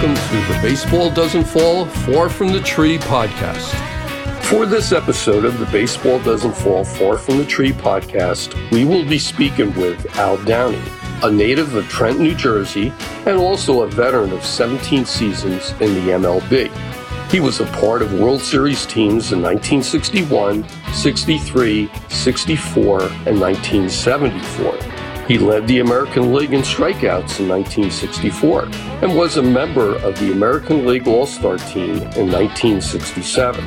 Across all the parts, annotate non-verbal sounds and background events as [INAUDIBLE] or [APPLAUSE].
welcome to the Baseball Doesn't Fall Far from the Tree podcast. For this episode of the Baseball Doesn't Fall Far from the Tree podcast, we will be speaking with Al Downing, a native of Trenton, New Jersey, and also a veteran of 17 seasons in the MLB. He was a part of World Series teams in 1961, 63, 64, and 1974. He led the American League in strikeouts in 1964 and was a member of the American League All Star team in 1967.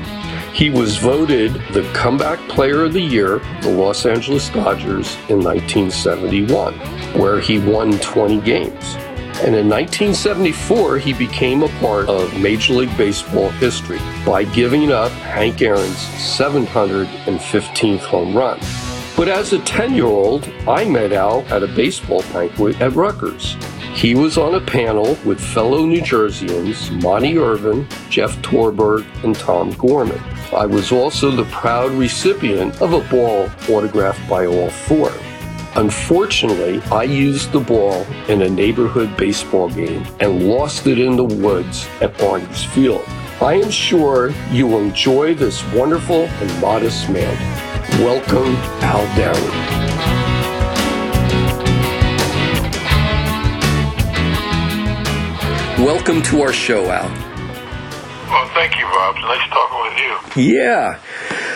He was voted the Comeback Player of the Year, the Los Angeles Dodgers, in 1971, where he won 20 games. And in 1974, he became a part of Major League Baseball history by giving up Hank Aaron's 715th home run. But as a 10 year old, I met Al at a baseball banquet at Rutgers. He was on a panel with fellow New Jerseyans Monte Irvin, Jeff Torborg, and Tom Gorman. I was also the proud recipient of a ball autographed by all four. Unfortunately, I used the ball in a neighborhood baseball game and lost it in the woods at Barney's Field. I am sure you will enjoy this wonderful and modest man. Welcome, Al Downing. Welcome to our show, Al. Well, thank you, Bob. Nice talking with you. Yeah.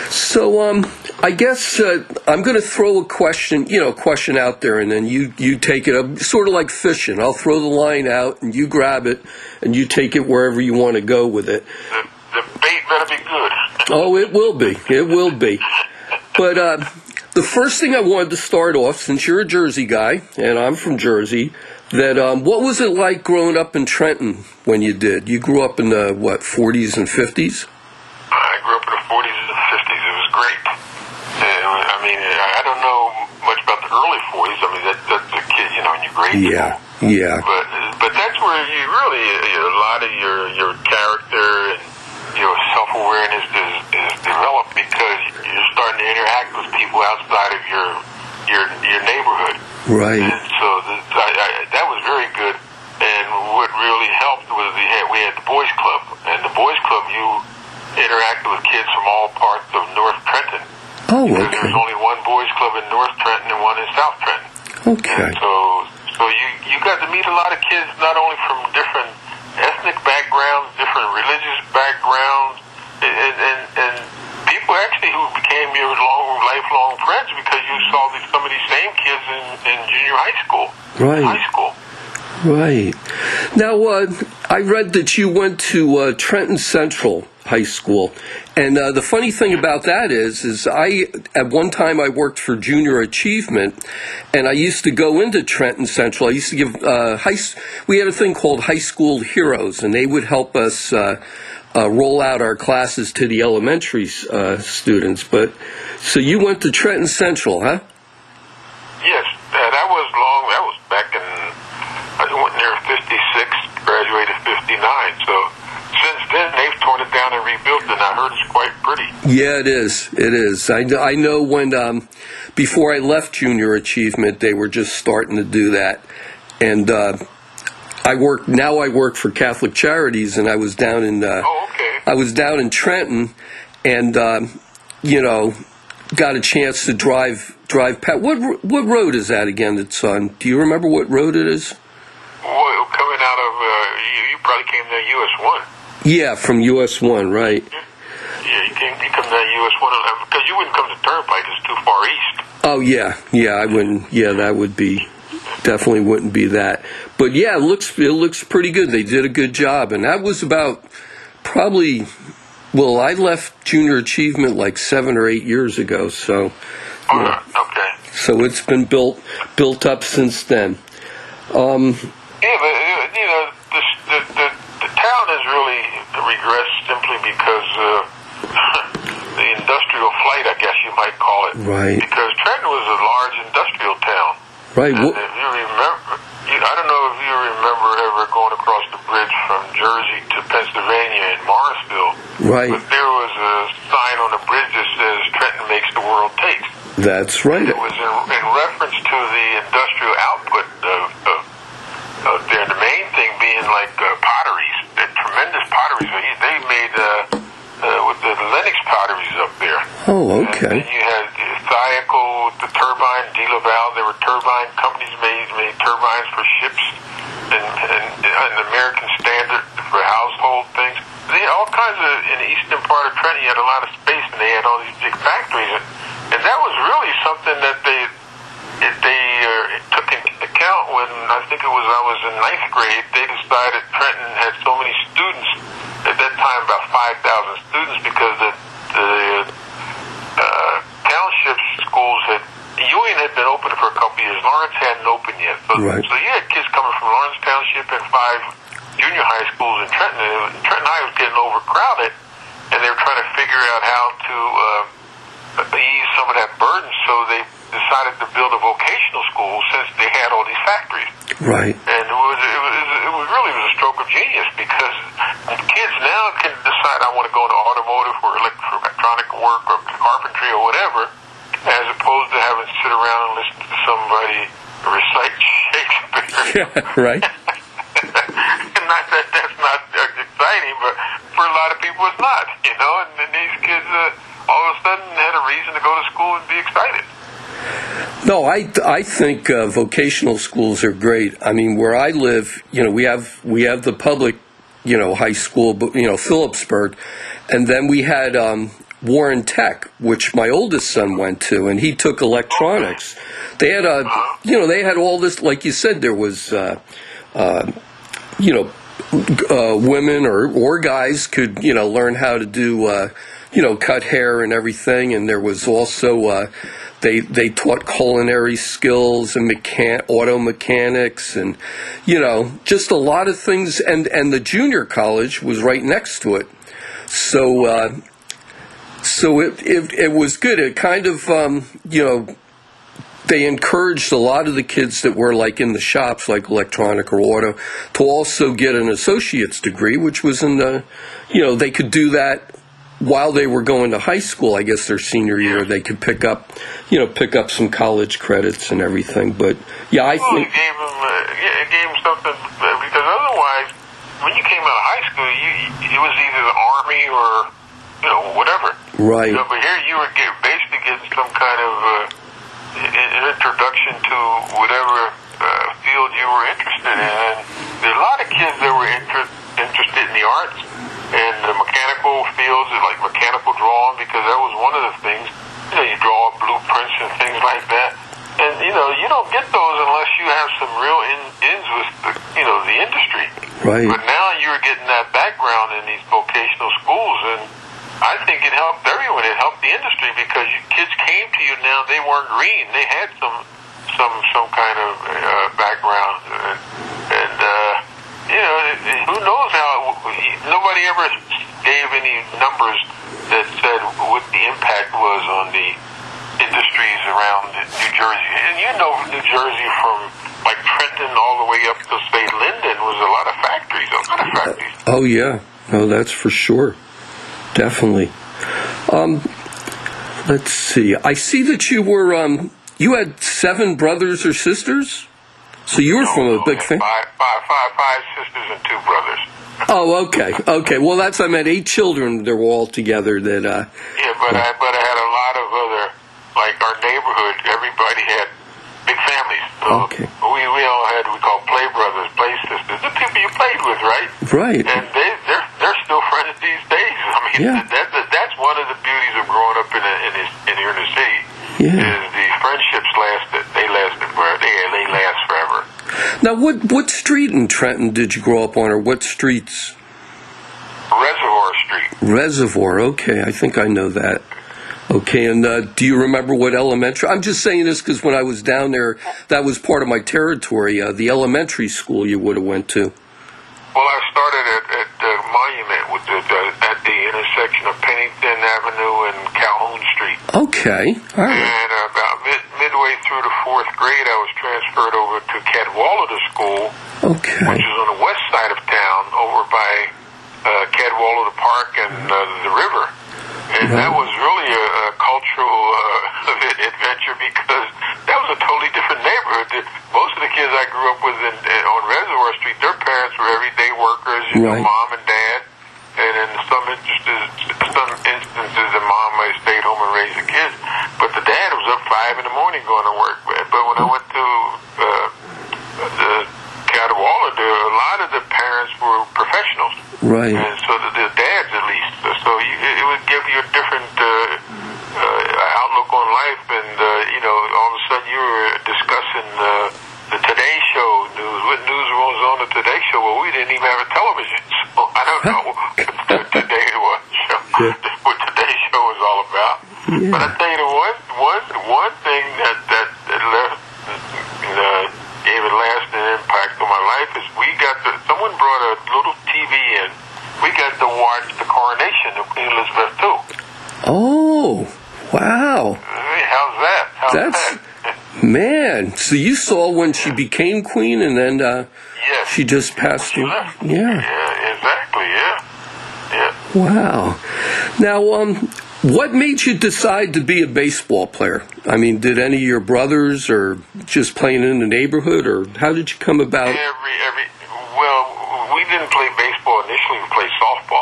So, um, I guess uh, I'm going to throw a question, you know, question out there, and then you you take it up, sort of like fishing. I'll throw the line out, and you grab it, and you take it wherever you want to go with it. The, the bait better be good. oh, it will be. It will be. But uh, the first thing I wanted to start off, since you're a Jersey guy and I'm from Jersey, that um, what was it like growing up in Trenton when you did? You grew up in the what 40s and 50s? I grew up in the 40s and 50s. It was great. And, I mean, I don't know much about the early 40s. I mean, that, that's a kid, you know, in your grade Yeah, yeah. But but that's where you really a lot of your your character and your self awareness is, is developed because you're starting to interact with people outside of your your your neighborhood. Right. And so the, I, I, that was very good. And what really helped was we had we had the boys club, and the boys club you interacted with kids from all parts of North Trenton. Oh, Because okay. There's only one boys club in North Trenton and one in South Trenton. Okay. And so, so you you got to meet a lot of kids, not only from different ethnic backgrounds, different religious backgrounds, and and, and people actually who became your long lifelong friends because you saw these, some of these same kids in, in junior high school, Right. high school. Right. Now, uh, I read that you went to uh, Trenton Central High School, and uh, the funny thing about that is, is I at one time I worked for Junior Achievement, and I used to go into Trenton Central. I used to give uh, high. We had a thing called High School Heroes, and they would help us. Uh, uh, roll out our classes to the elementary uh, students, but so you went to Trenton Central, huh? Yes, uh, that was long. That was back in I went there in '56, graduated '59. So then they've torn it down and rebuilt it. and I heard it's quite pretty. Yeah, it is. It is. I, I know when um, before I left Junior Achievement, they were just starting to do that, and uh, I work now. I work for Catholic Charities, and I was down in uh, Oh, okay. I was down in Trenton, and um, you know, got a chance to drive drive past. What what road is that again? That's on. Do you remember what road it is? Well, coming out of uh, you, you probably came to US One. Yeah, from US One, right? Yeah, you came. You come to US One because you wouldn't come to Turnpike. It's too far east. Oh yeah, yeah. I wouldn't. Yeah, that would be definitely wouldn't be that. But yeah, it looks it looks pretty good. They did a good job, and that was about probably. Well, I left Junior Achievement like seven or eight years ago, so Oh, okay. so it's been built built up since then. Um, Yeah, but you know, the the the, the town has really regressed simply because uh, [LAUGHS] the industrial flight, I guess you might call it. Right. Because Trenton was a large industrial town. right. And if you remember, you, I don't know if you remember ever going across the bridge from Jersey to Pennsylvania in Morrisville. right. But there was a sign on the bridge that says Trenton makes the world takes. That's right. It was in, in reference to the industrial output of, of, out there. The main thing being like uh, potteries, the tremendous potteries. They made uh, uh, with the Lenox potteries up there. Oh, okay. And, and you had Thiokol, the turbine, De Laval. There were turbine companies made made turbines for ships and and, and American standard for household things. They had all kinds of in the eastern part of Trenton. You had a lot of space, and they had all these big factories, and, and that was really something that they that they when I think it was I was in ninth grade. They decided Trenton had so many students at that time, about five thousand students, because the the uh, township schools had Ewing had been open for a couple years. Lawrence hadn't opened yet, so, Right. so you had kids coming from Lawrence Township and five junior high schools in Trenton. And Trenton High was getting overcrowded, and they were trying to figure out how to. Uh, ease some of that burden, so they decided to build a vocational school since they had all these factories. Right. And it was it was, it was really was a stroke of genius because kids now can decide I want to go into automotive or electronic work or carpentry or whatever, as opposed to having to sit around and listen to somebody recite [LAUGHS] Shakespeare. Yeah, right. [LAUGHS] not that that's not exciting, but for a lot of people it's not, you know. And then these kids uh, all of a sudden had a reason to go to school and be excited. No, I, I think uh, vocational schools are great. I mean, where I live, you know, we have we have the public, you know, high school, but you know, Phillipsburg, and then we had um, Warren Tech, which my oldest son went to, and he took electronics. They had a, you know, they had all this, like you said, there was, uh, uh, you know, uh, women or or guys could you know learn how to do uh, you know cut hair and everything, and there was also uh, they they taught culinary skills and mechan- auto mechanics and you know just a lot of things, and and the junior college was right next to it, so. Uh, so it, it, it was good. It kind of, um, you know, they encouraged a lot of the kids that were like in the shops, like electronic or auto, to also get an associate's degree, which was in the, you know, they could do that while they were going to high school. I guess their senior year, they could pick up, you know, pick up some college credits and everything. But yeah, I Well, think it gave them uh, yeah, it gave them something uh, because otherwise, when you came out of high school, you it was either the army or you know whatever. right, You know, but here you were get, basically getting some kind of uh, an an introduction to whatever uh, field you were interested in. And there are a lot of kids that were inter- interested in the arts and the mechanical fields, like mechanical drawing, because that was one of the things. You know, you draw blueprints and things like that. And you know, you don't get those unless you have some real in, ins with the, you know the industry. right, But now you're getting that background in these vocational schools, and I think it helped everyone. It helped the industry because you, kids came to you now. They weren't green. They had some some some kind of uh, background, and, and uh, you know who knows how. Nobody ever gave any numbers that said what the impact was on the industries around New Jersey. And you know New Jersey from like Trenton all the way up to say Linden was a lot of factories, a lot of factories. oh yeah, no, that's for sure, definitely. Um, let's see. I see that you were um, you had seven brothers or sisters, so you were from a big family. Five, five, five, five sisters and two brothers. Oh, okay, okay. Well, that's I meant eight children. They were all together. That uh, Yeah, but I but I had a lot of other like our neighborhood. Everybody had big families. So Okay. We we all had we call play brothers, play sisters. The people you played with, right? right, And they they're they're still friends these days. [LAUGHS] I mean, Yeah. that, that that's one of the beauties of growing up in a, in this in the city. Yeah. Is the friendships lasted? They lasted forever. They they last forever. Now, what what street in Trenton did you grow up on, or what streets? Reservoir Street. Reservoir. Okay, I think I know that. Okay, and uh, do you remember what elementary? I'm just saying this because when I was down there, that was part of my territory. Uh, the elementary school you would have went to. Well, I started at, at the Monument with the, the at the intersection of Pennington Avenue and Calhoun Street. Okay, all right. And about mid, midway through the fourth grade, I was transferred over to Cadwallader School, which is on the west side of town, over by uh, Cadwallader Park and uh, the river. And that was really a, a cultural uh, [LAUGHS] adventure because that was a totally different neighborhood. Most of the kids I grew up with in, in, on Reservoir Street, their parents were everyday workers, you Right. know, mom and dad. And and some instances, some instances, the mom may stay home and raise the kids, but the dad was up five in the morning going to work. But when I went to uh, the Cadwallader, there, a lot of the parents were professionals, Right. and so the, the dads at least. So you, it would give you a different uh, uh, outlook on life, and uh, you know, all of a sudden you were discussing uh, the Today Show news. What news was on the Today Show? Well, we didn't even have a television, so I don't know what [LAUGHS] Today was. Yeah. [LAUGHS] What Today Show was all about. But I tell you the one, one, one thing that that, that left uh, gave a lasting impact on my life is we got the someone brought a little TV in. We got to watch the coronation of Queen Elizabeth too. Oh, wow. How's that? How's That's- that? [LAUGHS] Man, so you saw when she became queen and then uh, yes. she just passed She away. left. Yeah. Yeah, exactly. Yeah. Yeah. Wow. Now, um, what made you decide to be a baseball player? I mean, did any of your brothers or just playing in the neighborhood or how did you come about? Every every well, we didn't play baseball initially. We played softball.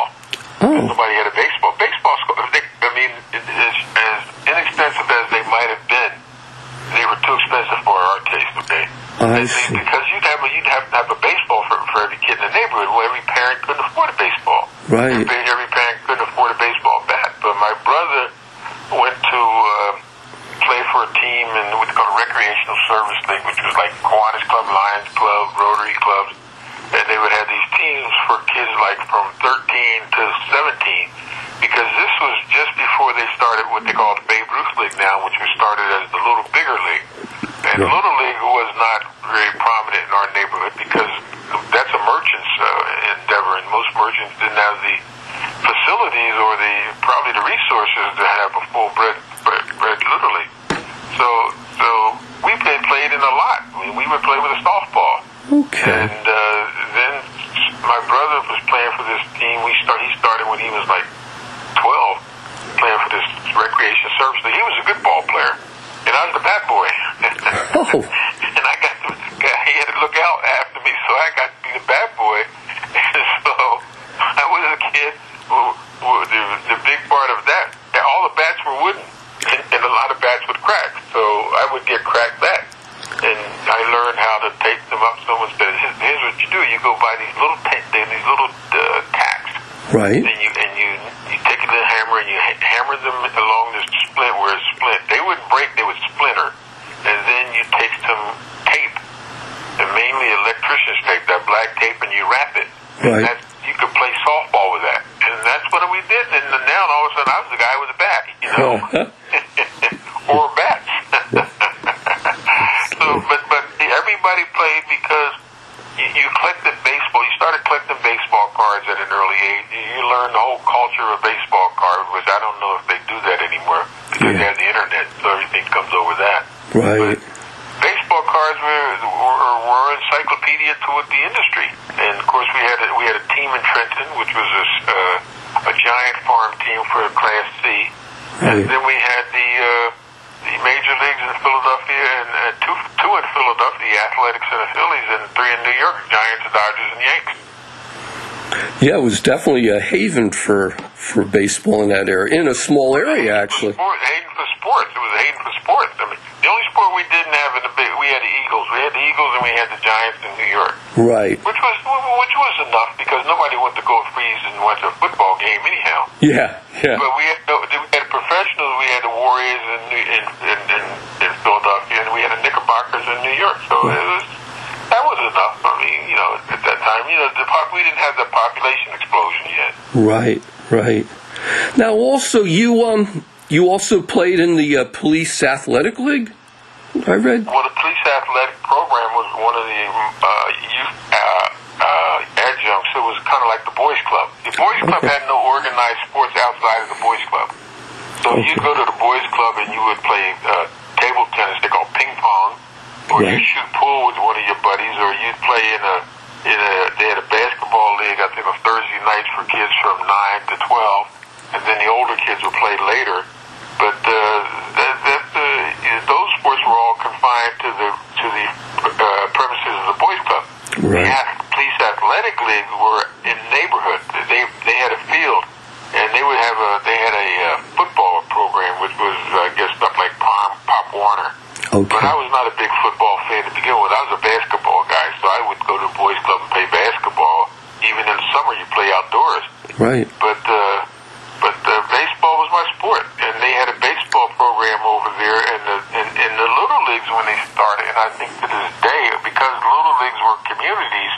Yeah, it was definitely a haven for for baseball in that area, in a small area actually. Sport, haven for sports. It was a haven for sports. I mean, the only sport we didn't have in the big, we had the Eagles. We had the Eagles, and we had the Giants in New York, Right. which was which was enough because nobody wanted to go freeze and watch a football game anyhow. Yeah. Yeah. But we had we had professionals. We had the Warriors in in, in, in, in Philadelphia, and we had the Knickerbockers in New York. So it was that was enough. I mean, you know, at that time, you know, the pop, we didn't have the population explosion yet. Right, right. Now, also you um you also played in the uh, police athletic league. I read. Well, the police athletic program was one of the uh, youth uh, uh, adjuncts. It was kind of like the boys' club. The boys' club Okay. had no organized sports outside of the boys' club. So Okay. you'd go to the boys' club and you would play uh, table tennis. They call ping pong, or Right. you shoot pool with one of your buddies, or you'd play in a in a. They had a basketball league. I think on Thursday nights for kids from nine to twelve, and then the older kids would play later. But uh, that, that, uh, those sports were all confined to the to the uh, premises of the boys' club. Right. The ath- police athletic league were in neighborhood. They they had a field, and they would have a they had a uh, football program, which was I guess stuff like Pop Pop Warner. Okay. But I was not a big football fan to begin with. I was a basketball guy, so I would go to the boys' club and play basketball. Even in the summer, you play outdoors. Right. But uh, but uh, baseball was my sport, and they had a baseball program over there. And the in, in the little leagues when they started, and I think to this day, because little leagues were communities,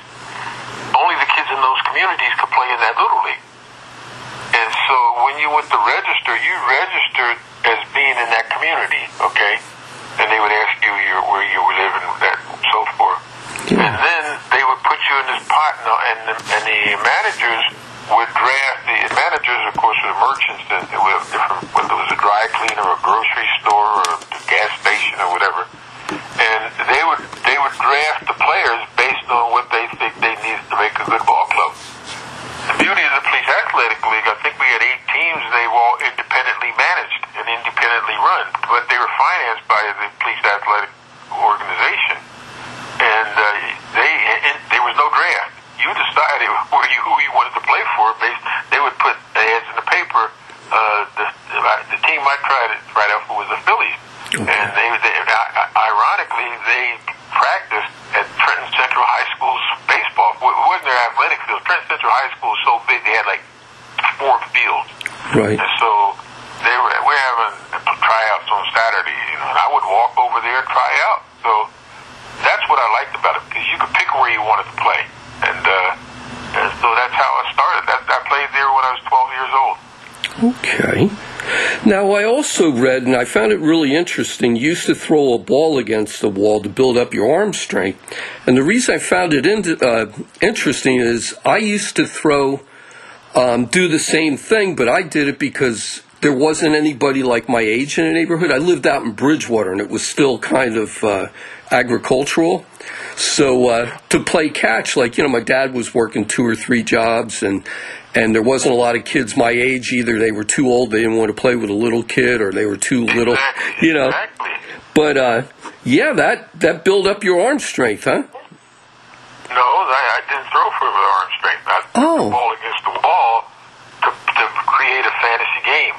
only the kids in those communities could play in that little league. And so when you went to register, you registered as being in that community, okay? And they would ask you your, where you were living, that and so forth. Yeah. And then they would put you in this pot, and the, and the, and the managers would draft the managers, of course, were the merchants, they were different, whether it was a dry cleaner, or a grocery store, or a gas station, or whatever. And they would they would draft the players based on what they think they needed to make a good ball club. The beauty of the police athletic league, I think we had eight teams. They were all independently managed and independently run, but they were financed by the police athletic organization. And uh, they and there was no draft. You decided [LAUGHS] where you who you wanted to play for. Based, they would put ads in the paper. Uh, the, the team I tried it right for was the Phillies, and they, they ironically they practiced at Trenton Central High School's baseball. It wasn't their athletic field. Trenton Central High School was so big they had like four fields. Right. And so they were we're having tryouts on Saturday, you know, and I would walk over there and try out. So that's what I liked about it because you could pick where you wanted to play, and, uh, and so that's how I started. That I played there when I was 12 years old. Okay. Now, I also read, and I found it really interesting, you used to throw a ball against the wall to build up your arm strength. And the reason I found it in, uh, interesting is I used to throw, um, do the same thing, but I did it because there wasn't anybody like my age in the neighborhood. I lived out in Bridgewater, and it was still kind of uh, agricultural. So uh, to play catch, like you know, my dad was working two or three jobs, and and there wasn't a lot of kids my age either. They were too old; they didn't want to play with a little kid, or they were too little, you know. But uh, yeah, that that built up your arm strength, huh? No, I, didn't throw for the arm strength. I threw Oh. the ball against the wall to, to create a fantasy game.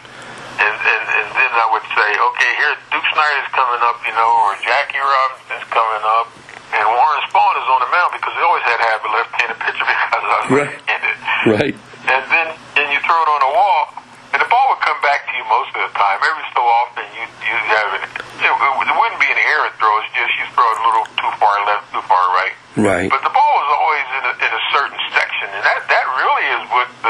And, and, and then I would say, okay, here Duke Snider's coming up, you know, or Jackie Robinson's coming up, and Warren Spahn is on the mound because they always had to have a left-handed [LAUGHS] pitcher because I was Right. right-handed. Right. And then then you throw it on the wall, and the ball would come back to you most of the time. Every so often, you you have an it, it wouldn't be an errant throw. It's just you throw it a little too far left, too far right. Right. But the ball was always in a, in a certain section, and that that really is what uh,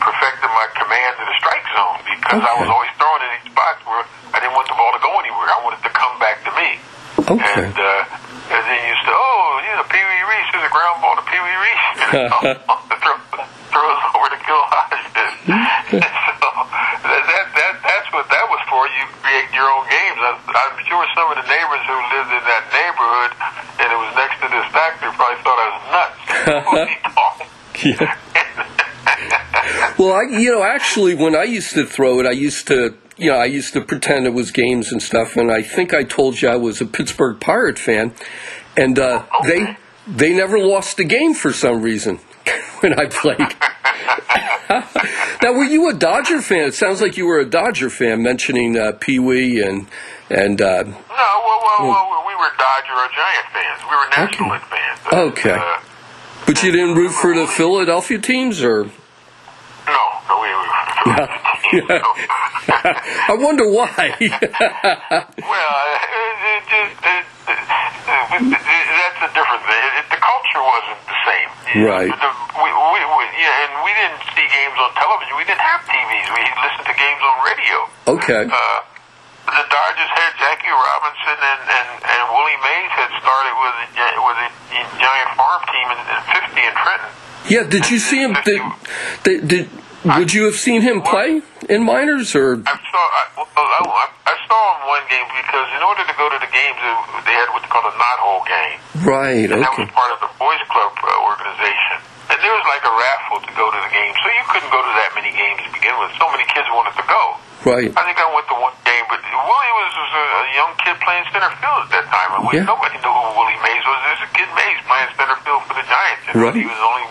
perfected my command of the strike zone because I was always throwing in these spots where I didn't want the ball to go anywhere. I wanted it to come back to me. Okay. And uh, and then you say, oh, you know, Pee Wee Reese is a ground ball to Pee Wee Reese. [LAUGHS] [LAUGHS] throws over to Gil Hodges. so that, that that that's what that was for. You create your own games. I, I'm sure some of the neighbors who lived in that neighborhood and it was next to this factory probably thought I was nuts. [LAUGHS] What are you talking? Yeah. Well, I, you know, actually, when I used to throw it, I used to, you know, I used to pretend it was games and stuff. And I think I told you I was a Pittsburgh Pirate fan, and uh, they they never lost a game for some reason [LAUGHS] when I played. [LAUGHS] now, were you a Dodger fan? It sounds like you were a Dodger fan, mentioning uh, Pee Wee and and uh, No, well, well, well, we were Dodger or Giant fans. We were National League fans. Uh, Okay. Uh, but you didn't root for the Philadelphia teams, or no, no, we were. [LAUGHS] I wonder why. [LAUGHS] Well, it, it just it, that's a different thing. It, the culture wasn't Right. The, we, we, we, yeah, and we didn't see games on television. We didn't have TVs. We listened to games on radio. okay. Uh, the Dodgers had Jackie Robinson and, and, and Willie Mays had started with the, Gi- with the Giant farm team in, in 50 in Trenton. Yeah, did you see him? Did, did, did would you have seen him play in minors or? I saw I, I, I saw him one game because in order to go to the games, they had what's called a knothole game. Right. And that was part of the Boys Club uh, organization. And there was like a raffle to go to the game. So you couldn't go to that many games to begin with. So many kids wanted to go. Right. I think I went to one game, but Willie was, was a, a young kid playing center field at that time. And we, Yeah. nobody knew who Willie Mays was. There's a kid Mays playing center field for the Giants. And Right. He was only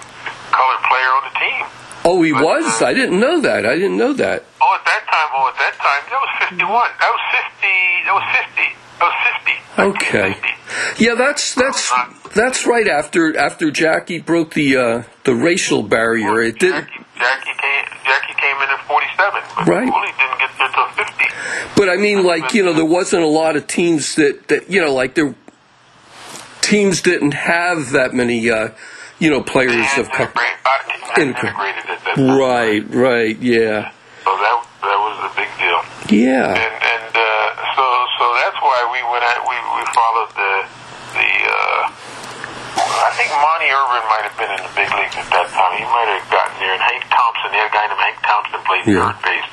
he But, was. I didn't know that. I didn't know that. Oh, at that time, oh, at that time, that was 51. That was 50. That was 50. That was 50. Okay. 50. Yeah, that's that's that's right after after Jackie broke the uh, the racial barrier. It did, Jackie, Jackie came. Jackie came in at 47, but Right. Cooley didn't get there till 50. but I mean, like you know, there wasn't a lot of teams that that you know, like there teams didn't have that many uh, you know players had of color. integrate, had Integrate. integrated at that time. Right, right, yeah, So that that was the big deal. yeah, and and uh, so so that's why we went at, we we followed the the uh, I think Monte Irvin might have been in the big leagues at that time. He might have gotten there, and Hank Thompson, the other guy named Hank Thompson played Yeah. third base.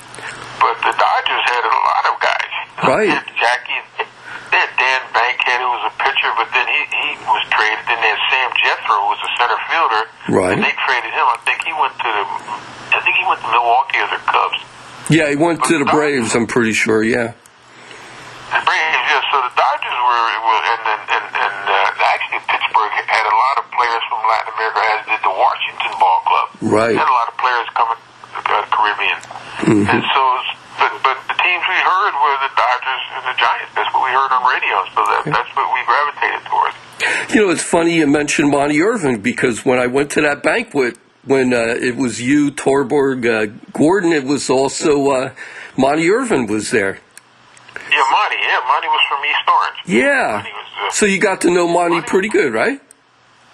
But the Dodgers had a lot of guys. Right. [LAUGHS] Jackie, they had Dan Bankhead, who was a pitcher, but then he he was traded. Then they had Sam Jethroe, who was a center fielder. Right. And they traded him. I think he went to the. I think he went to Milwaukee or the Cubs. yeah. He went to the Braves. I'm pretty sure. Yeah, The Braves, yeah. So the Dodgers were, were and and and, and uh, actually Pittsburgh had a lot of players from Latin America, as did the Washington Ball Club. Right. Had a lot of players coming uh, Caribbean, and so. But, but teams we heard were the Dodgers and the Giants. That's what we heard on radio. So that, that's what we gravitated towards. you know, it's funny you mentioned Monte Irvin because when I went to that banquet when uh, it was you, Torborg, uh, Gordon, it was also uh, Monte Irvin was there. Yeah, Monte. Yeah, Monte was from East Orange. Yeah, was. Uh, so you got to know Monty pretty good, right?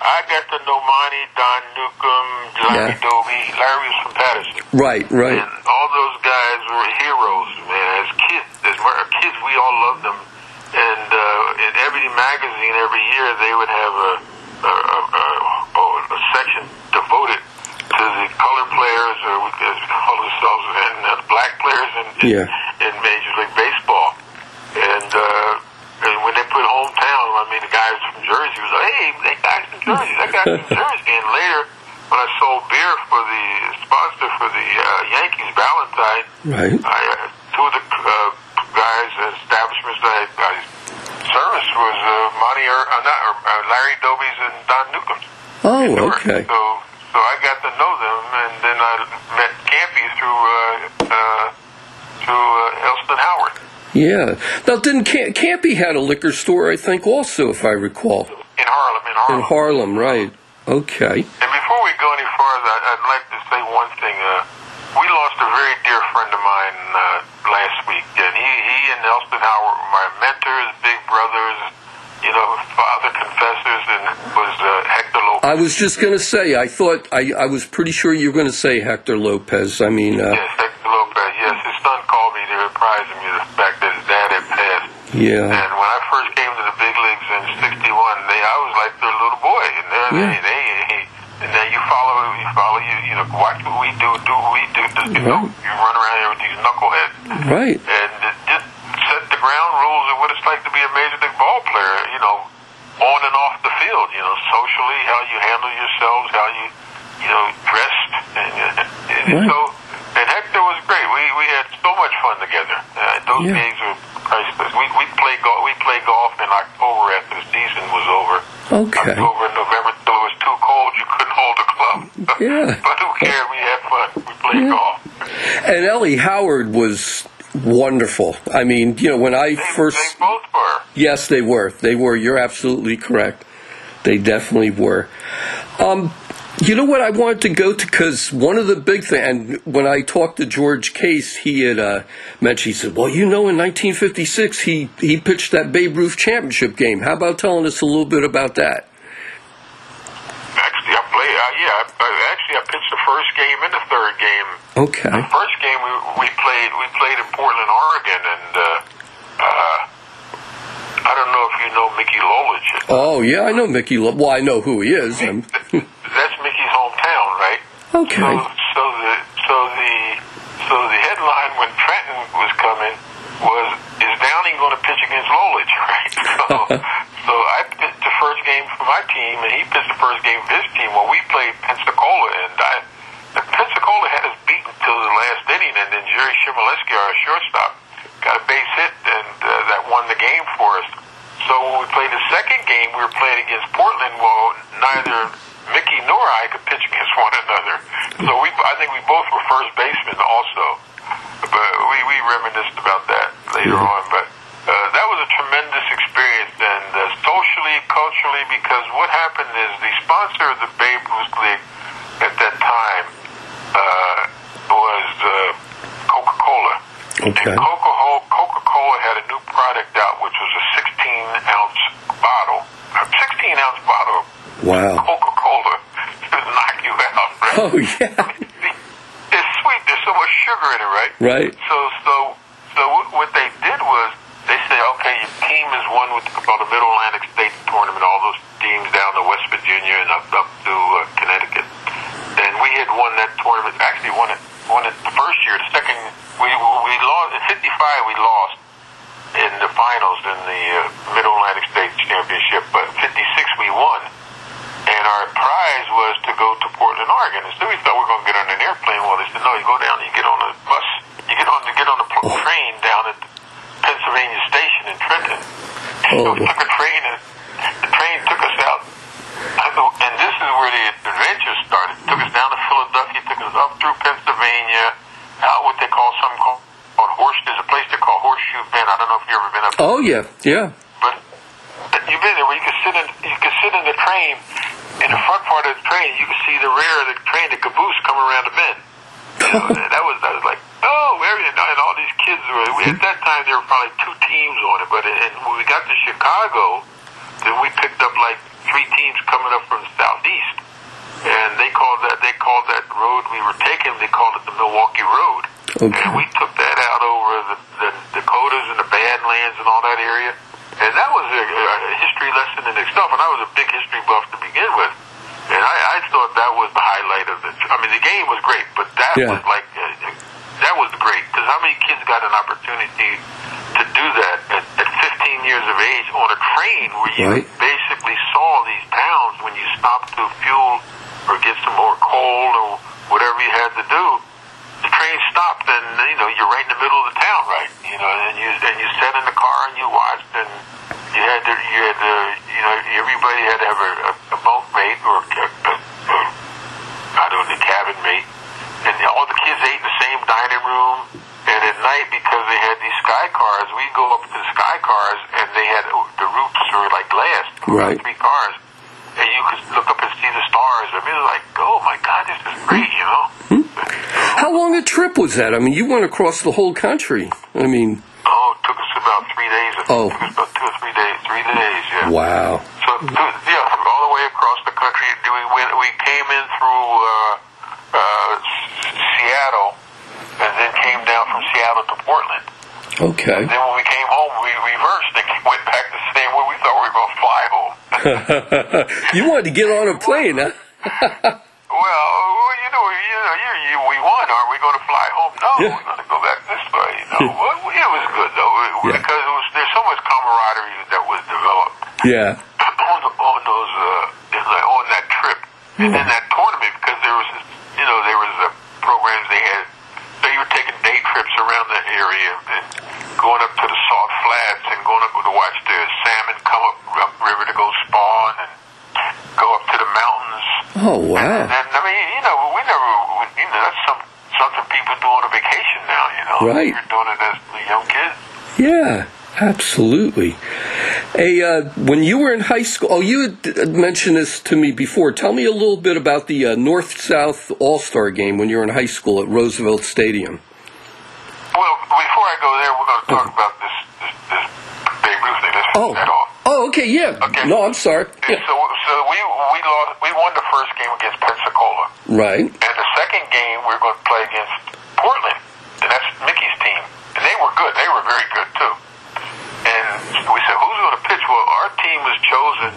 I got to know Monte, Don Newcombe, Larry Yeah. Doby. Larry was from Paterson. Right, right. And all those guys were heroes, man. As kids, as kids, we all loved them. And uh, in every magazine, every year, they would have a a, a, a, oh, a section devoted to the color players, or we could call ourselves, and uh, black players in, in, in Major League Baseball. And, uh, and when they put hometown, I mean, the guys from Jersey was like, hey, that guy's from Jersey, that guy's from [LAUGHS] Jersey. And later, when I sold beer for the sponsor for the uh, Yankees, Ballantine, Right. I, uh, two of the uh, guys, uh, establishments that I, I serviced was uh, Monte, or uh, not, or, uh, Larry Doby's and Don Newcombe. Oh, okay. So, so I got to know them, and then I met Campy through uh, uh, through uh, Elston Howard Yeah. Now, didn't Cam- Campy had a liquor store? I think also, if I recall, in Harlem. In Harlem. in Harlem. Right. Okay. And before we go any farther, I- I'd like to say one thing. Uh, we lost a very dear friend of mine uh, last week, and he, he and Elston Howard were my mentors, big brothers, you know, father confessors, and was uh, Hector Lopez. I was just going to say, I thought, I, I was pretty sure you were going to say Hector Lopez. I mean, uh, yes, Hector Lopez. Yes, his son called me to apprise me of the fact that his dad had passed. Yeah. And when I first came to the big leagues in '61, they I was like their little boy, and then Yeah. they, they, and then you follow, you follow, you, you know, watch what we do, do what we do. Just, you know, you run around here with these knuckleheads, Right. and just set the ground rules of what it's like to be a major league ball player. You know, on and off the field. You know, socially, how you handle yourselves, how you, you know, dressed, and, and Right. so. And Hector was great. We we had so much fun together. Uh, those Yeah. days were priceless. We we played golf. We played golf in October after the season was over. Okay. October and November till it was too cold. You couldn't hold a club. Yeah. but who cared? We had fun. We played Yeah. golf. And Ellie Howard was wonderful. I mean, you know, when I They, first. they both were. Yes, they were. They were. You're absolutely correct. They definitely were. Um, you know what I wanted to go to because one of the big things, and when I talked to George Case, he had uh, mentioned. He said, "Well, you know, in 1956, he he pitched that Babe Ruth championship game. How about telling us a little bit about that?" Actually, I played. Uh, yeah, I, I, actually, I pitched the first game and the third game. Okay. The first game we we played we played in Portland, Oregon, and uh, uh, I don't know if you know Mickey Lolich. Oh yeah, I know Mickey. Lo- well, I know who he is. That's Mickey's hometown, right? Okay. So, so the so the so the headline when Trenton was coming was is Downing going to pitch against Lolich, [LAUGHS] right? So, [LAUGHS] so I pitched the first game for my team, and he pitched the first game for his team. Well, we played Pensacola, and I and Pensacola had us beaten till the last inning, and then Jerry Shimoleski, our shortstop, got a base hit, and uh, that won the game for us. So when we played the second game, we were playing against Portland. Well, neither Mickey nor I could pitch against [LAUGHS] one another. So we, I think we both were first basemen also. But we, we reminisced about that later Yeah. on. But uh, that was a tremendous experience, and uh, socially, culturally, because what happened is the sponsor of the Babe Ruth League at that time uh, was uh, Coca-Cola. Okay. And Coca-Cola, Coca-Cola had a new product out, which was a 16-ounce bottle, a 16-ounce bottle Wow. Coca-Cola [LAUGHS] to knock you out. Right? Oh yeah. It's sweet. There's so much sugar in it, right? Right. So, so, so what- what they did was they said, okay, your team is one with called the Middle Atlantic State Tournament. All those teams down to West Virginia and up up to uh, Connecticut. And we had won that tournament. Actually, won it. Won it the first year. The second, we we lost in '55. We lost in the finals in the uh, Middle Atlantic State Championship, but '56 we won. And our prize was to go to Portland, Oregon. And so we thought we were going to get on an airplane. Well, they said, no, you go down, you get on a bus, you get on, you get on a train Pennsylvania Station in Trenton. So we Oh. took a train, and the train took us out. And this is where the adventure started. It took us down to Philadelphia, took us up through Pennsylvania, out what they call some called, called Horse. There's a place they call Horseshoe Bend. I don't know if you've ever been up There. Oh yeah. Yeah. but you've been there where you can sit in you can sit in the train in the front part of the train you can see the rear of the train the caboose come around the bend you know, that was that was like oh where and these kids were at that time there were probably two teams on it but and when we got to Chicago then we picked up like three teams coming up from the southeast and they called that they called that road we were taking they called it the Milwaukee Road Okay. and we took that out over the, the Dakotas and the Badlands and all that area. And that was a, a history lesson in itself. And I was a big history buff to begin with. And I, I thought that was the highlight of the. I mean, the game was great, but that Yeah. was like uh, that was great because how many kids got an opportunity to do that at, at 15 years of age on a train where you Right. basically saw these towns when you stopped to fuel or get some more coal or whatever you had to do the train stopped and you know you're right in the middle of the town, right? You know, and you and you sat in the car and you watched and you had to you had to you know everybody had to have a, a, a bunkmate or a, a, a, I don't know cabin mate, and all the kids ate in the same dining room. And at night, because they had these sky cars, we'd go up to the sky cars, and they had the roofs were like glass, Right. three cars, and you could look up and see the stars. I mean, it was like, oh my god, this is great, you know. How long a trip was that? I mean, you went across the whole country. I mean, Oh, it took us about three days. I. Oh. It took us about two or three days. Three days, yeah. wow. So, yeah, from all the way across the country. We went. We came in through uh, uh, Seattle, and then came down from Seattle to Portland. Okay. Then when we came home, we reversed and went back the same way we thought we were going to fly home. [LAUGHS] you wanted to get on a plane, huh? [LAUGHS] well, well, you know, you know, you, you, we won. Are we going to fly home? No, Yeah. we're going to go back this way. You know, [LAUGHS] well, it was good though Yeah. because it was there's so much camaraderie that was developed. Yeah. [CLEARS THROAT] on, the, on those uh, on that trip and then that tournament because there was you know there was uh, programs they had They were taking day trips around the area and going up to the salt flats and going up to watch the salmon come up up river to go spawn and go up to the mountains Oh wow. and I mean you know we never you know that's some something people do on a vacation now you know Right. you're doing it as a young kids Yeah, absolutely. Hey, uh, when you were in high school, oh, you had uh, mentioned this to me before. Tell me a little bit about the uh, North South All Star game when you were in high school at Roosevelt Stadium. well before I go there we're going to talk about this this, this Babe Ruth thing let's Oh, that off oh, okay, yeah. Okay. No, I'm sorry. Yeah. So, so we we lost. We won the first game against Pensacola, Right. and the second game we are going to play against Portland, and that's Mickey's team, and they were good. They were very good too. And we said, who's going to pitch? Well, our team was chosen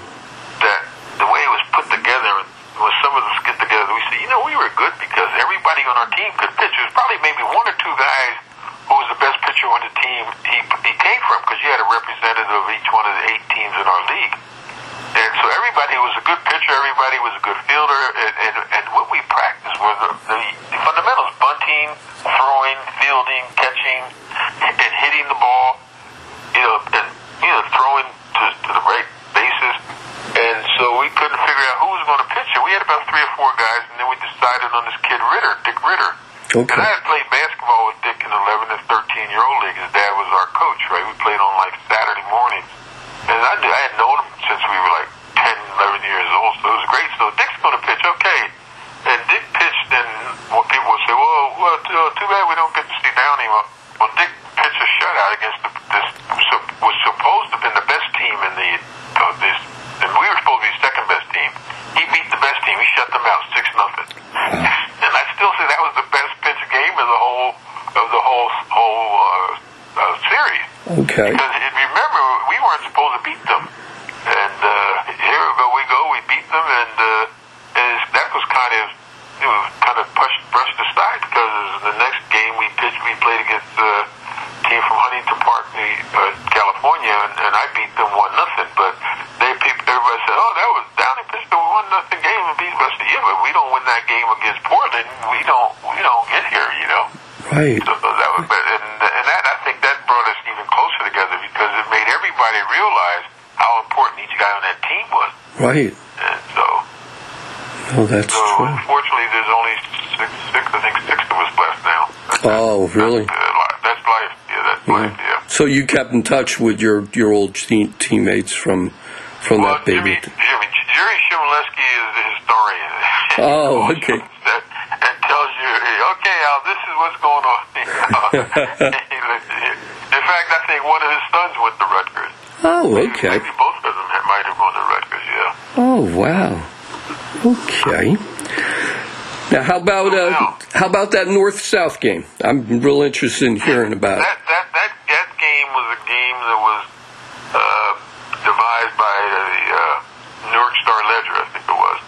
that the way it was put together was some of us get together. We said, you know, we were good because everybody on our team could pitch. There was probably maybe one or two guys who was the best pitcher on the team he, he came from because you had a representative of each one of the eight teams in our league. And so everybody was a good pitcher, everybody was a good fielder, and, and, and what we practiced were the, the, the fundamentals bunting, throwing, fielding, catching, and hitting the ball, throwing to, to the right bases. And so we couldn't figure out who was going to pitch it. We had about three or four guys, and then we decided on this kid Ritter, Dick Ritter. Okay. And I had played basketball with Dick in the 11 and 13 year old league. His dad was our coach, right? We played on like Saturday mornings. And I, knew, I had known him since we were like 10, 11 years old, so it was great. So Dick's going to pitch, okay. And Dick pitched, and what people would say, well, well too, uh, too bad we don't get to see Downing. Well, well Dick pitched a shutout against the, this was supposed to have been the best team in the uh, this, and we were supposed to be second best team. He beat the best team. He shut them out six nothing. and I still say that was the best pitch game of the whole of the whole whole uh, uh, series. Okay. Because remember, we weren't supposed to beat them, and uh, here we go, we go, we beat them, and, uh, and that was kind of you know, kind of pushed brushed aside because the next game we pitched, we played against uh, team from Huntington Park, New, uh, California, and, and I beat them one nothing. But they people, everybody said, "Oh, that was Downing pitched a one nothing game and beat us." Yeah, but we don't win that game against Portland. We don't we don't get here, you know. Right. So that was, but- and, and that I think that brought us even closer together because it made everybody realize how important each guy on that team was. Right. And so, Oh, that's so true. unfortunately, there's only six, six, I think six of us left now. Oh, really? Uh, li- that's life. Yeah, that's life. Yeah. So you kept in touch with your your old te- teammates from from Well, that baby. Jimmy, Jimmy, Jerry Shimoleski is the historian. Oh, [LAUGHS] okay. That, that tells you, hey, okay, Al, this is what's going on. [LAUGHS] In fact, I think one of his sons went to Rutgers. Oh, okay. Maybe both of them had- might have gone to Rutgers, yeah. Oh, wow. Okay. Now, how about uh, how about that north south game? I'm real interested in hearing about it. That, that, that, that game was a game that was uh, devised by the uh, Newark Star Ledger, I think it was.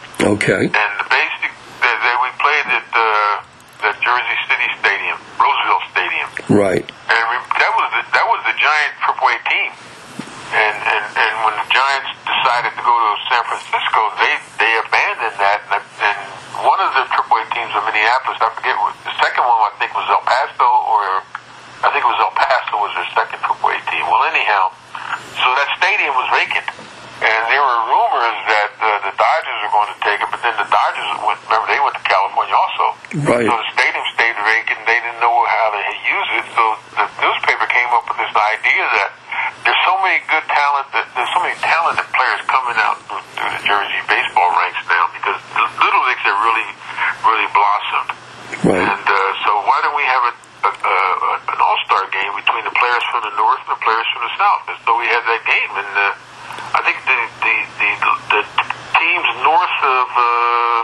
Okay. And the basic, that, that we played at uh, at Jersey City Stadium, Roosevelt Stadium. Right. And we, that was the, that was the Giant AAA team. And, and and when the Giants decided to go to San Francisco, they they abandoned that. And, and one of the AAA teams in Minneapolis, I forget, what, the second one I think was El Paso, or I think it was El Paso was their second AAA team. Well, anyhow, so that stadium was vacant, and there were rumors that uh, the Dodgers were going to take it, but then the Dodgers went. Remember, they went to California also. Right. So the stadium stayed vacant. They didn't know how to use it, so the newspaper came up with this idea that there's so many good talent, that there's so many talented players coming out through, through the Jersey baseball ranks now because the little leagues have really, really blossomed. Right. And uh, so why don't we have a, a, a, an all-star game between the players from the north and the players from the south? And so we had that game, and uh, I think the the, the the teams north of uh,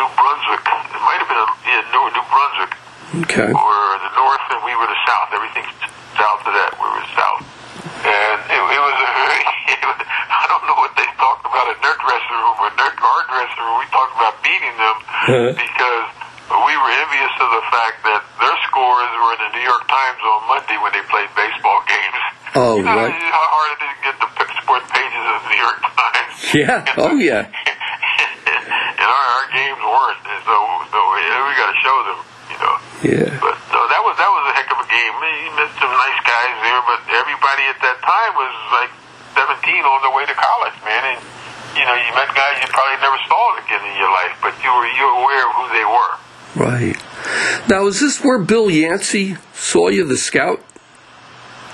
New Brunswick, it might have been a, yeah, New, New Brunswick, Okay. were the north and we were the south. Everything south of that, we were south. And it, it was a very, it was, I don't know what they talked about in their dressing room or their, our dressing room. We talked about beating them because we were envious of the fact that their scores were in the New York Times on Monday when they played baseball games. [LAUGHS] Oh, you know right. how hard it is to get the sports pages of the New York Times. [LAUGHS] Yeah. Oh, yeah. [LAUGHS] and our, our games weren't. And so, so we got to show them, you know. Yeah. But no, that was that was a heck of a game. You met some nice guys there, but everybody at that time was like 17 on their way to college, man. And you know, you met guys you probably never saw again in your life, but you were you were aware of who they were. Right. Now, is this where Bill Yancey saw you, the scout?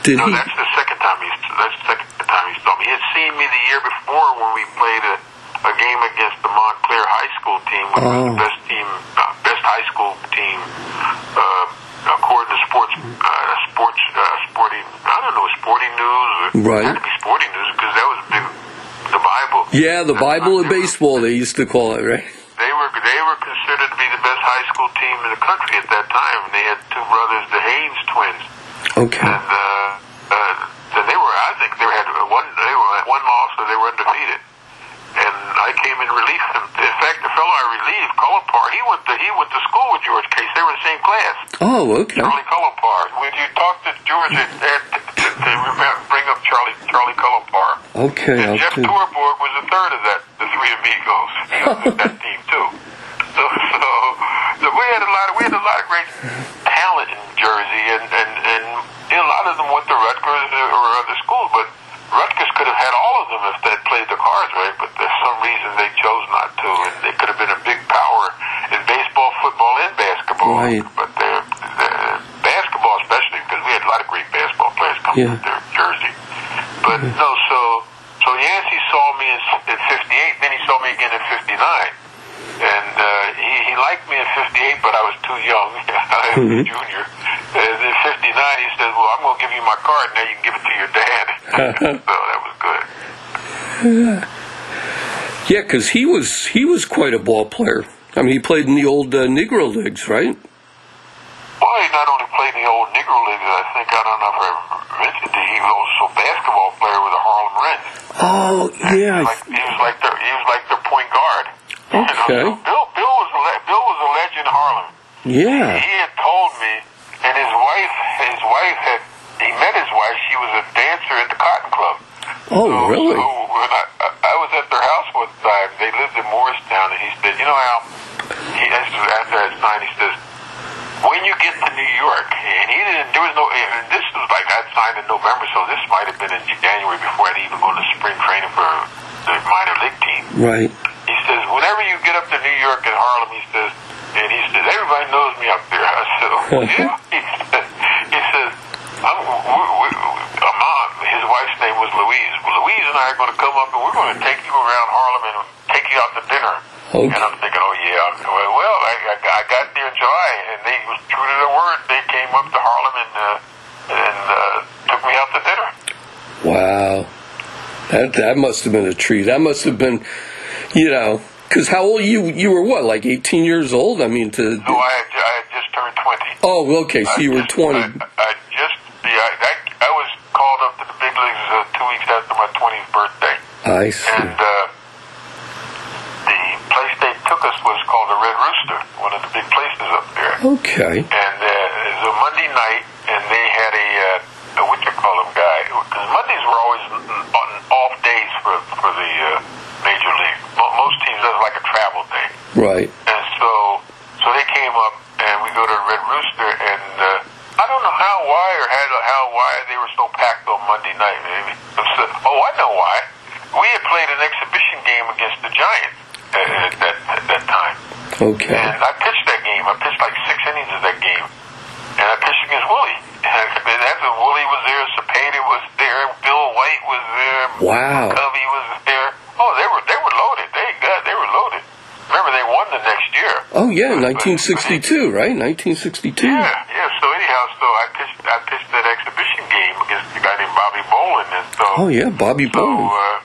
Did No, he? that's the second time he that's the second time he saw me. He had seen me the year before when we played a, a game against the Montclair High School team, which was Oh. the best team, uh, best high school team, uh, according to sports, uh, sports, uh, sporting. I don't know, sporting news. Or, Right. It had to be sporting news because that was big. The Bible. Yeah, the Bible of baseball, they used to call it, right? They were they were considered to be the best high school team in the country at that time. They had two brothers, the Haynes twins. Okay. and uh, uh, they were. I think they had one. They were at one loss, so they were undefeated. And I came in relief. In fact, the fellow I relieved, Colopar, he went to he went to school with George Case. They were in the same class. Oh, okay. Charlie Colopar. When you talk to George, it, it, remember, bring up Charlie Charlie Colopar. Okay, And Jeff do. Torborg was a third of that, the three amigos. He was with that team too. So, so, so we had a lot of we had a lot of great talent in Jersey, and and and a lot of them went to Rutgers or other schools, but Rutgers could have had all of them if they would played the cards right. But there's some reason they chose not to, and they could have been a big power in baseball, football, and basketball. Right. But they come Yeah. their jersey. But no, so so Yancey saw me in, in '58. Then he saw me again in '59. And uh, he, he liked me in '58, but I was too young. [LAUGHS] I was a junior. And in '59, he said, "Well, I'm going to give you my card. Now you can give it to your dad." [LAUGHS] so that was good. Yeah, because he was he was quite a ball player. I mean, he played in the old uh, Negro leagues, right? He not only played in the old Negro League, I think I don't know if I mentioned it. He was also a basketball player with the Harlem Wren. Oh, yeah. Like he was like their he was like their point guard. You know, Okay. Bill Bill was a le- Bill was a legend in Harlem. Yeah. He had told me, and his wife his wife had he met his wife. She was a dancer at the Cotton Club. Oh, So- really? So when I, I I was at their house one time, they lived in Morristown, and he said, "You know, Al." He, this was after I signed. He says, "When you get to New York, and he didn't. There was no. And this was like I signed in November, so this might have been in January before I'd even gone to spring training for the minor league team." Right. He says, whenever you get up to New York and Harlem, he says, and he says, everybody knows me up there. [LAUGHS] I said, oh, yeah. [LAUGHS] He said, he says I'm, we, we, I'm on. His wife's name was Louise. Louise and I are going to come up and we're going to take you around Harlem and take you out to dinner. Okay. And I'm thinking, oh yeah. Well, well I, I, I got there in July, and they was true to their word. They came up to Harlem and uh, and uh, took me out to dinner. Wow. That that must have been a treat. That must have been, you know, because how old you you were? What, like eighteen years old? I mean, to. So I had, I had just turned 20. Oh, okay. So you were twenty. I, I just, yeah, I, I, I was called up to the big leagues uh, two weeks after my 20th birthday. I see. And uh, place they took us was called the Red Rooster, one of the big places up there. Okay. And uh, it was a Monday night, and they had a, uh, a what you call him guy, because Mondays were always on off days for, for the uh, major league. Mo- Most teams, that's like a travel day. Right. And so, so they came up, and we go to the Red Rooster, and uh, I don't know how, why, or how, how, why they were so packed on Monday night. Maybe. [LAUGHS] So, oh, I know why. We had played an exhibition game against the Giants at, at, that, at that time, Okay. and I pitched that game. I pitched like six innings of that game, and I pitched against Willie. [LAUGHS] And after Willie was there, Cepeda was there, Bill White was there, Wow. McCovey was there. Oh, they were they were loaded. They got they were loaded. Remember, they won the next year. Oh yeah, 1962, right? 1962. Yeah, yeah. So anyhow, so I pitched I pitched that exhibition game against a guy named Bobby Bolin, and so Oh yeah, Bobby so uh,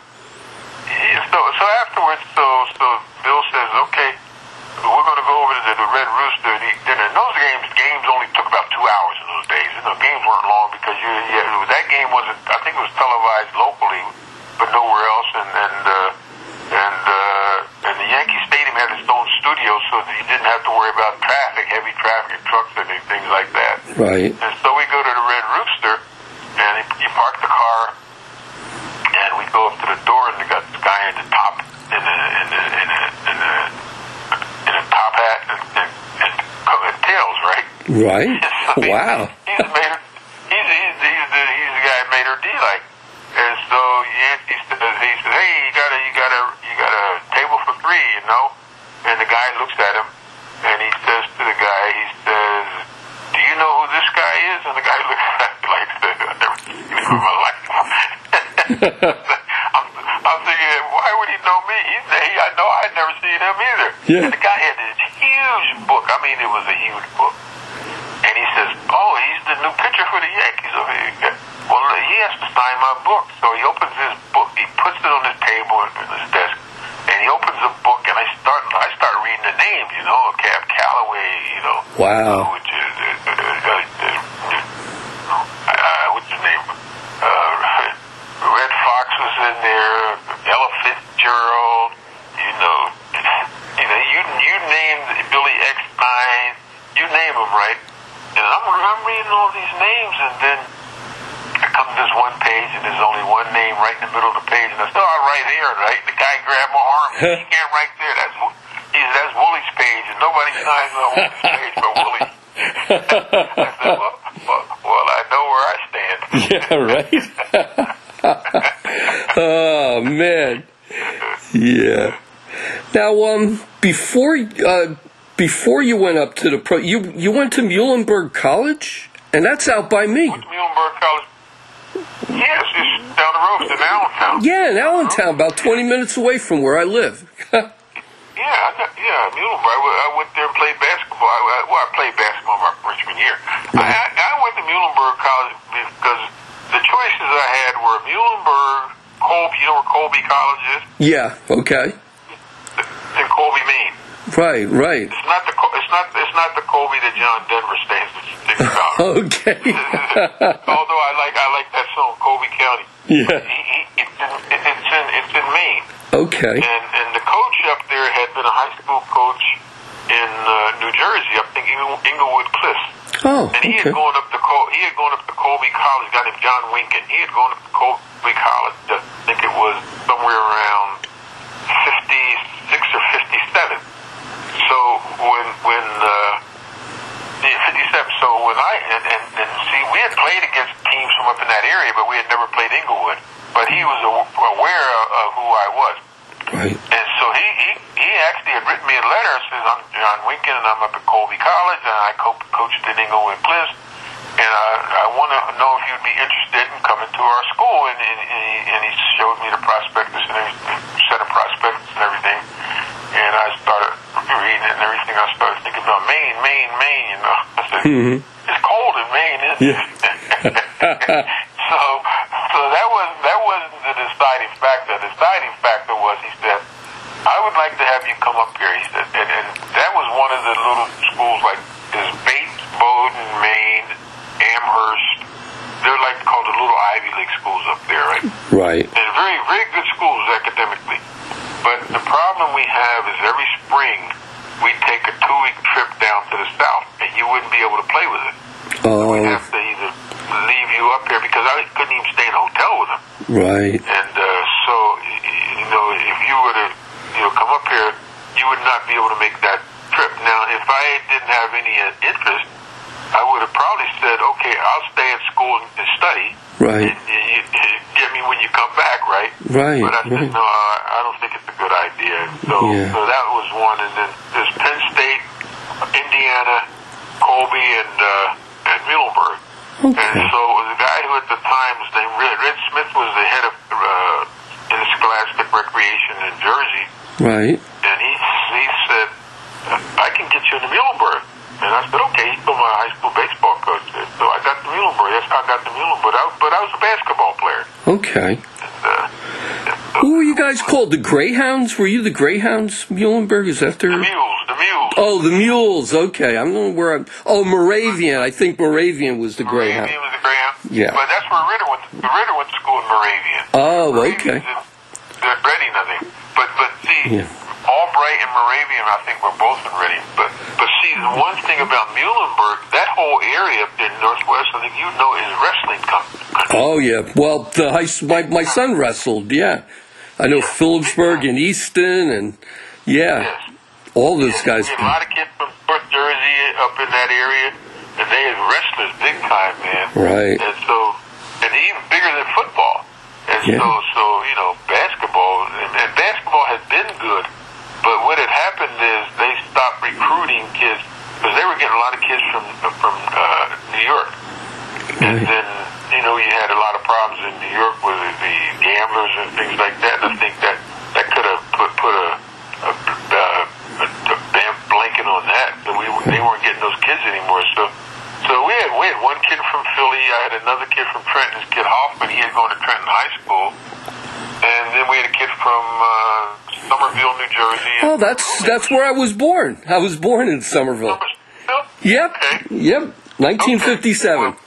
yeah, so so afterwards, so so Bill says, okay, we're going to go over to the Red Rooster and eat dinner. And those games games only took about two hours in those days. You know, games weren't long because you yeah, that game wasn't. I think it was televised locally, but nowhere else, and and. Uh, and uh, and the Yankee Stadium had its own studio, so that you didn't have to worry about traffic, heavy traffic, trucks, and things like that. Right. And so we go to the Red Rooster, and you park the car, and we go up to the door, and they got this guy in the top, in the in the in the in the, in a top hat and, and, and, tails, right? Right. [LAUGHS] So Wow. He's made her, he's, he's, he's, the, he's the guy that maître d' like. And so Yancey says, he says, hey, you got a, you got a, you got a table for three, you know? And the guy looks at him, and he says to the guy, he says, do you know who this guy is? And the guy looks at me like, I've never seen him in my life. I'm, I'm thinking, why would he know me? He's, he, I know I'd never seen him either. Yeah. And the guy had this huge book. I mean, it was a huge book. And he says, oh, he's the new pitcher for the Yankees. over here." Well, he has to sign my book. So he opens his book. He puts it on his table on his desk. And he opens the book, and I start I start reading the names, you know, Cab Calloway, you know. Wow. uh, which is, uh, uh, uh, uh, uh, what's his name? Uh, Redd Foxx was in there. Ella Fitzgerald. You know, you know, you you named Billy Eckstine. You name them, right? And I'm I'm reading all these names, and then I come to this one page, and there's only one name right in the middle of the page, and I said, "Oh, right here, right?" The guy grabbed my arm. he can't right there. That's Wo- he said, that's Woolie's page, and nobody signs on Woolie's page. I said, well, well, well, I know where I stand. yeah, right. [LAUGHS] oh man. Yeah. Now, um, before uh, before you went up to the pro, you you went to Muhlenberg College, and that's out by me. Muhlenberg College. Yes, it's down the road. It's in Allentown. Yeah, in Allentown, about 20 minutes away from where I live. [LAUGHS] Yeah, I got, yeah, Muhlenberg. I went, I went there and played basketball. I, I, well, I played basketball my freshman year. I, I, I went to Muhlenberg College because the choices I had were Muhlenberg, Colby. You know where Colby College is? yeah, okay. In Colby, Maine. Right, right. It's not the it's not it's not the Colby that John Denver stands thinks about. [LAUGHS] Okay. [LAUGHS] Although I like I like that song, Colby County. yeah. He, he, it's, in, it's in it's in Maine. Okay. And and the coach up there had been a high school coach in uh, New Jersey, I think Ingle- Englewood Cliffs. Oh, And he okay. had gone up to Col- he had gone up to Colby College, a guy named John Winkin. He had gone up to Colby College, I think it was somewhere around fifty six or fifty seven. So when when uh yeah, fifty seven so when I and, and, and see we had played against teams from up in that area but we had never played Englewood. But he was aware of, who I was. Right. And so he, he, he actually had written me a letter. Says I'm John Winkin and I'm up at Colby College and I co- coached at Englewood Cliffs. And I, I want to know if you'd be interested in coming to our school. And, and, and, he, and he showed me the prospectus and everything, set of prospectus and everything. And I started reading it and everything. I started thinking about Maine, Maine, Maine. You know, I said, mm-hmm. it's cold in Maine, isn't it? [LAUGHS] so, so that was that wasn't the deciding factor. The deciding factor was he said, I would like to have you come up here. He said, and, and that was one of the little schools like there's Bates, Bowdoin, Maine, Amherst. They're like called the little Ivy League schools up there, right? Right. And very, very good schools academically. But the problem we have is every spring we take a two week trip down to the south and you wouldn't be able to play with it. Oh, We'd have to either leave you up here because I couldn't even stay in a hotel with him. right. And uh, so, you know, if you were to, you know, come up here, you would not be able to make that trip. Now, if I didn't have any uh, interest, I would have probably said, okay, I'll stay at school and, and study. Right. And, you, get me when you come back, right? Right, But I said, right. no, I, I don't think it's a good idea. So, Yeah. so that was one. And then there's Penn State, Indiana, Colby, and uh, and Muhlenberg. And Okay. so the guy who at the time was named Red, Red Smith was the head of uh, interscholastic recreation in Jersey, Right. and he he said, "I can get you into Muhlenberg." And I said, "Okay." He's still my high school baseball coach. So I got to Muhlenberg. That's how I got the Muhlenberg. I, but I was a basketball player. Okay. And, uh, Who were you guys called? The Greyhounds? Were you the Greyhounds, Muhlenberg? Is that the their? mules, the mules. Oh, the Mules. Okay, I'm not where I'm. Oh, Moravian. I think Moravian was the Greyhound. Moravian was a Greyhound. Yeah. But that's where Ritter went. The Ritter went to school in Moravian. Oh, okay. They're Reading, I think. But but see, Yeah. Albright and Moravian, I think, were both in Reading. But but see, the one thing about Muhlenberg, that whole area up in Northwest, I think you know, is wrestling country. Oh yeah. Well, the high, my my son wrestled. Yeah, I know Phillipsburg and Easton and yeah, all those guys. A lot of kids from North Jersey up in that area, and they had wrestlers big time, man. Right. And so, and even bigger than football. And Yeah. so, so you know, basketball and, and basketball has been good, but what had happened is they stopped recruiting kids because they were getting a lot of kids from from uh, New York, and then you know you had a lot of problems in New York with the gamblers and things like that. And I think that that could have put put a a, uh, a, a damn blanket on that. We they weren't getting those kids anymore. So so we had we had one kid from Philly. I had another kid from Trenton. This kid Hoffman. He had gone to Trenton High School, and then we had a kid from uh, Somerville, New Jersey. Oh, that's that's where I was born. I was born in Somerville. Somerville? Yep. Okay. Yep. 1957. Okay.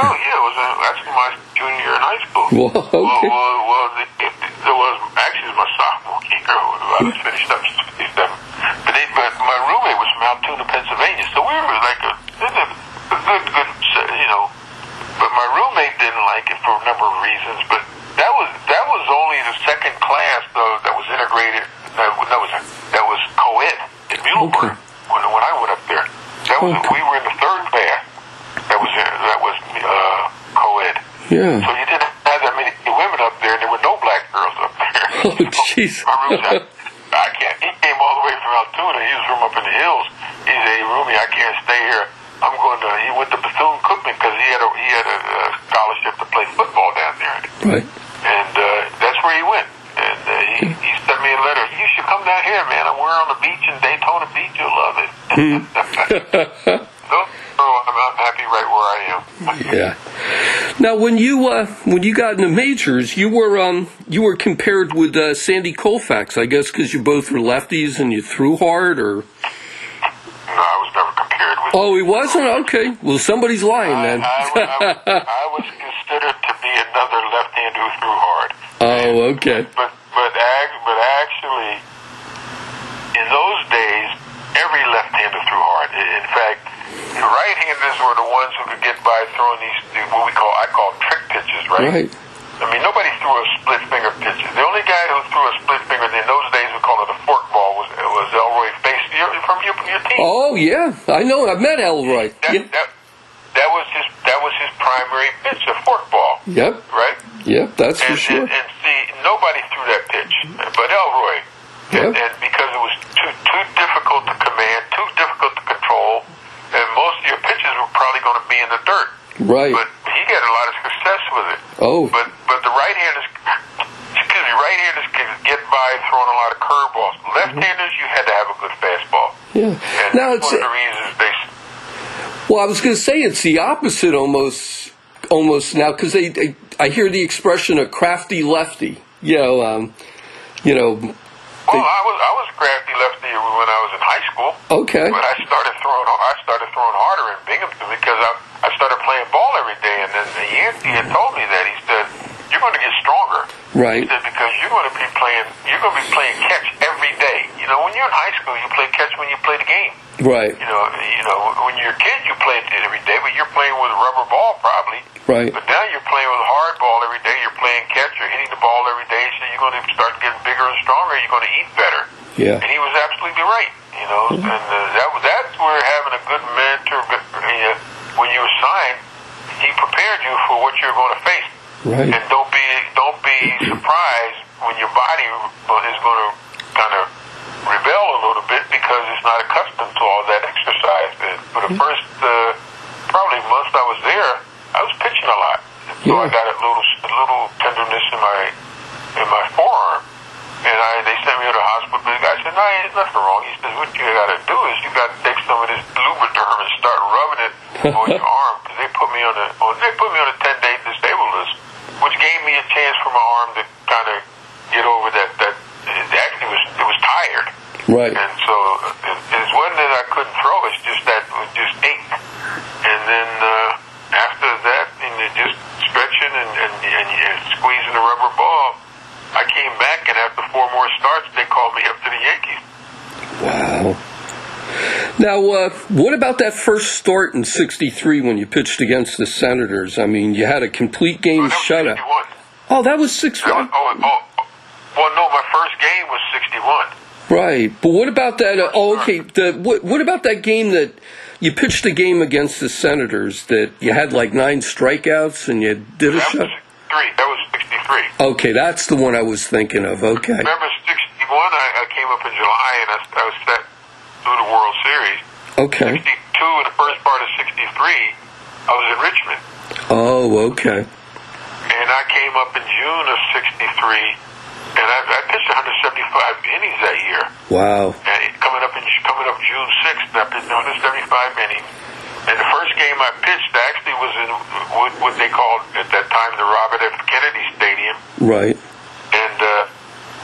Oh, yeah. It was uh, actually my junior year in high school. Well, okay. well, well the, it, was actually it was my sophomore year. I was finished up '67. But, they, but my roommate was from Altoona, Pennsylvania, so we were like a, a, good, good, you know. But my roommate didn't like it for a number of reasons. But that was that was only the second class though that was integrated. That, was- that was that was co-ed in Muhlenberg Okay. when when I went up there. That was Okay. we were in the third class. That was that was uh, co-ed. Yeah. So you didn't have that many women up there, and there were no black girls up there. [LAUGHS] Oh, jeez. [LAUGHS] I, can't. He came all the way from Altoona. He was from up in the hills. He said, "Hey, roomie, I can't stay here. I'm going uh, he went to Bethune Cookman because he had a he had a, a scholarship to play football down there, Right. and uh, that's where he went. And uh, he he sent me a letter. You should come down here, man. We're on the beach in Daytona Beach. You'll love it. [LAUGHS] so, so I'm, I'm happy right where I am. [LAUGHS] Yeah. Now, when you uh, when you got in the majors, you were um, you were compared with uh, Sandy Koufax, I guess, because you both were lefties and you threw hard, or No, I was never compared oh, he wasn't. Okay, well, somebody's lying I, then. I, [LAUGHS] was- I, I was considered to be another left-hander who threw hard. oh, okay. But but but actually, in those days, every left-hander threw hard. In fact, the right-handers were the ones who could get by throwing these what we call I call trick pitches, right? Right. I mean, nobody threw a split finger pitch. The only guy who threw a split finger in those days, we call it a fork ball, was was Elroy Face You're from your, your team. Oh yeah, I know. I've met Elroy. That, Yeah. that, that was his that was his primary pitch, a fork ball, Yep. right? Yep. That's for sure. and, and see, nobody threw that pitch, but Elroy. And, Yep. and because it was too too difficult to command, too difficult to control, and most of your pitches were probably going to be in the dirt. Right. But he had a lot of success with it. Oh. But but the right-handers, excuse me, right-handers could get by throwing a lot of curveballs. Left-handers, you had to have a good fastball. Yeah. And Now it's one of the reasons they. well, I was going to say it's the opposite almost, almost now because they, they, I hear the expression a crafty lefty. You know, um, you know. Well, I was I was crafty lefty when I was in high school. Okay. But I started throwing. I started throwing harder in Binghamton because I I started playing ball every day, and then Yancey had told me that he said you're going to get stronger. Right. He said because you're going to be playing. You're going to be playing catch every day. You know, when you're in high school, you play catch when you play the game. Right. You know, you know, when you're a kid, you play it every day, but you're playing with a rubber ball probably. Right. But now you're playing with a hard ball every day. You're playing catch. You're hitting the ball every day, so you're going to start getting bigger and stronger. You're going to eat better. Yeah. And he was absolutely right. You know, and uh, that was that's where having a good mentor, good, uh, when you were signed, he prepared you for what you're going to face. Right. And don't be don't be surprised when your body is going to kind of rebel a little bit because it's not accustomed to all that exercise. And for the first uh, probably month I was there, I was pitching a lot, so I got a little a little tenderness in my in my forearm. And I, they sent me to the hospital. The guy said, "No, there's nothing wrong." He says, "What you got to do is you got to take some of this Lubriderm and start rubbing it on your arm because they put me on a on, they put me on a ten day disabled list, which gave me a chance for my arm to kind of get over that that it actually was it was tired, Right. and so it, it wasn't that I couldn't throw. It's just that it was just ached, and then uh, after that, and you just stretching and, and, and, and squeezing the rubber ball. I came back, and after four more starts, they called me up to the Yankees. Wow. Now, uh, what about that first start in '63 when you pitched against the Senators? I mean, you had a complete game was shutout. 61. Oh, that was six. Oh, oh, oh, well, no, my first game was 61. Right, but what about that? Uh, oh, okay. The what, what about that game that you pitched a game against the Senators that you had like nine strikeouts and you did a That shot? was three. That was 63. Okay, that's the one I was thinking of. Okay, Remember 61? I, I came up in July, and I, I was set through the World Series. okay. 62 in the first part of 63, I was in Richmond. Oh, okay. And I came up in June of 63, and I, I pitched 175 innings that year. Wow. And coming up in coming up June 6th, I pitched 175 innings. And the first game I pitched actually was in what, what they called at that time the Robert F. Kennedy Stadium, Right. and uh,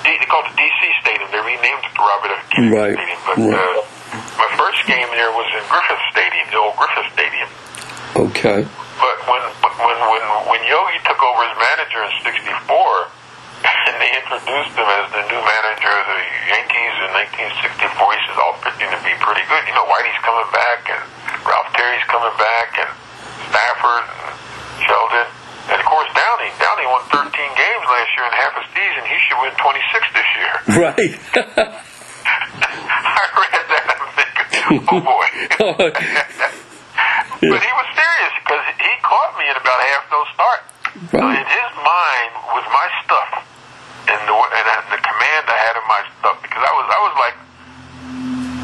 D- they called it DC Stadium. They renamed it the Robert F. Kennedy Right, Stadium. But right. uh, my first game there was in Griffith Stadium, the old Griffith Stadium. Okay. But when when when when Yogi took over as manager in '64, [LAUGHS] and they introduced him as the new manager of the Yankees in 1964, he says oh, all pitching to be pretty good. You know, Whitey's coming back, and Ralph Terry's coming back, and Stafford, and Sheldon, and of course Downing. Downing won 13 games last year in half a season. He should win 26 this year. [LAUGHS] [LAUGHS] Right. I read that I'm thinking, oh boy. Oh, But he was serious because he caught me in about half those starts. So in his mind was my stuff and the and the command I had of my stuff because I was I was like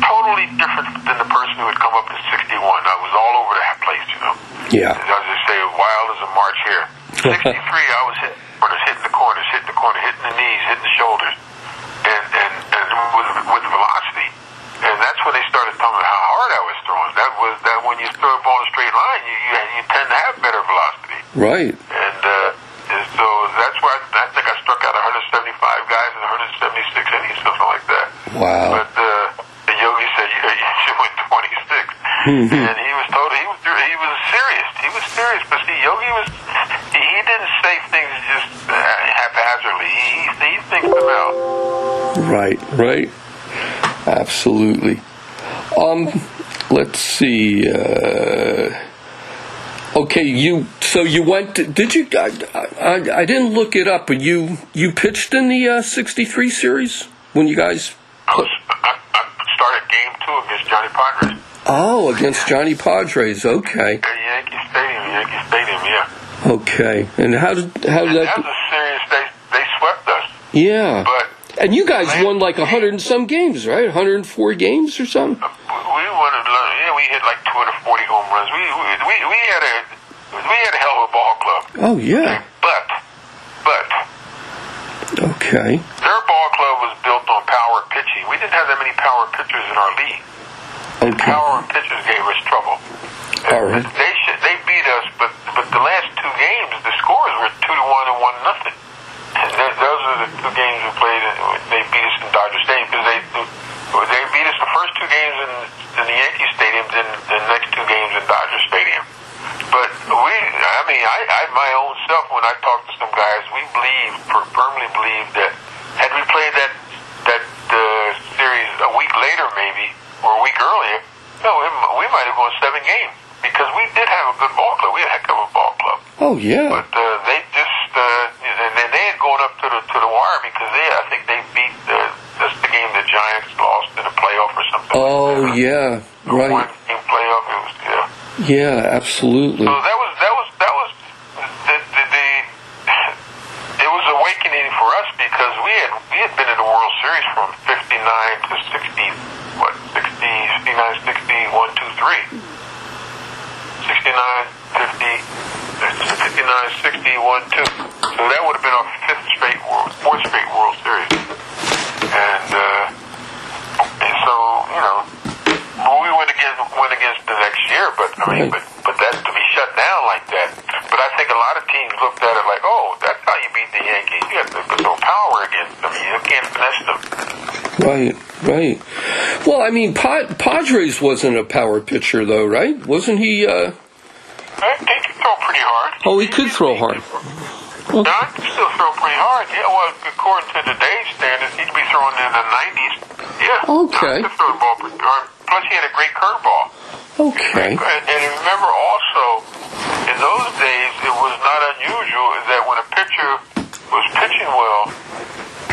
totally different than the person who had come up in '61. I was all over the place you know. Yeah. I'll just say wild as a March hare. [LAUGHS] 63, I was hitting corners, hitting the corners, hitting the corner, hitting the knees, hitting the shoulders, and and, and with, with velocity. And that's when they started telling me how hard I was throwing. That was that when you throw a ball in a straight line, you you, you tend to have better velocity. Right. And, uh, and so that's why I, I think I struck out 175 guys in 176 innings, something like that. Wow. But uh, the yogi said, you, you should win 26. And he was told he was he was serious. He was serious. But see, Yogi was he, he didn't say things just uh, haphazardly. He, he he thinks them out. Right, right. Absolutely. Um, let's see. Uh, okay, you. So you went. To, did you? I, I, I didn't look it up, but you you pitched in the uh, '63 series when you guys. I, was, I, I started game two against Johnny Podres Oh, against Johnny Podres. Okay, at Yankee Stadium. Yankee Stadium, yeah. okay. And how did how did And that was a serious. They they swept us, Yeah. but. And you guys won like a hundred and some games, right? 104 games or something. Uh, we wanted, yeah, we hit like 240 home runs. We we we, we had a we had a hell of a ball club. Oh yeah. But but Okay. their ball club was built on power pitching. We didn't have that many power pitchers in our league. Okay. Power pitchers gave us trouble. All right. They should, they beat us, but but the last two games the scores were two to one and one nothing. And those are the two games we played. They beat us in Dodger Stadium because they they beat us the first two games in, in the Yankee Stadium, then the next two games in Dodger Stadium. But we, I mean, I, I my own self when I talk to some guys, we believe, firmly believe that had we played that that uh, series a week later, maybe or a week earlier, no, we, we might have gone seven games because we did have a good ball club. We had a heck of a ball club. Oh yeah. But uh, they just uh, and then they had gone up to the to the wire because they I think they beat the that's the game the Giants lost in a playoff or something. Oh like yeah. Right. One game playoff. It was yeah. Yeah. Absolutely. So that was that was that was the the, the it was awakening for us because we had we had been in the World Series from fifty nine to sixty what 60, 69, 60, 1, 2, 3. 69, 50, 59, 60, 1, 2. So that would have been our fifth straight world, fourth straight World Series. And, uh, and so, you know, we went against, went against the next year, but I mean, Right. but, but that to be shut down like that. But I think a lot of teams looked at it like, oh, that's how you beat the Yankees. You have to throw power against them. You can't finesse them. Right. Right. Well, I mean, pa- Podres wasn't a power pitcher though, right? Wasn't he? uh they can throw pretty hard. Oh, he could throw hard. Can still throw pretty hard. Yeah, well, according to today's standards, he'd be throwing in the 90s. Yeah. Okay. Could throw the ball pretty hard. Uh, plus, he had a great curveball. Okay. And, and remember also, in those days, it was not unusual that when a pitcher was pitching well,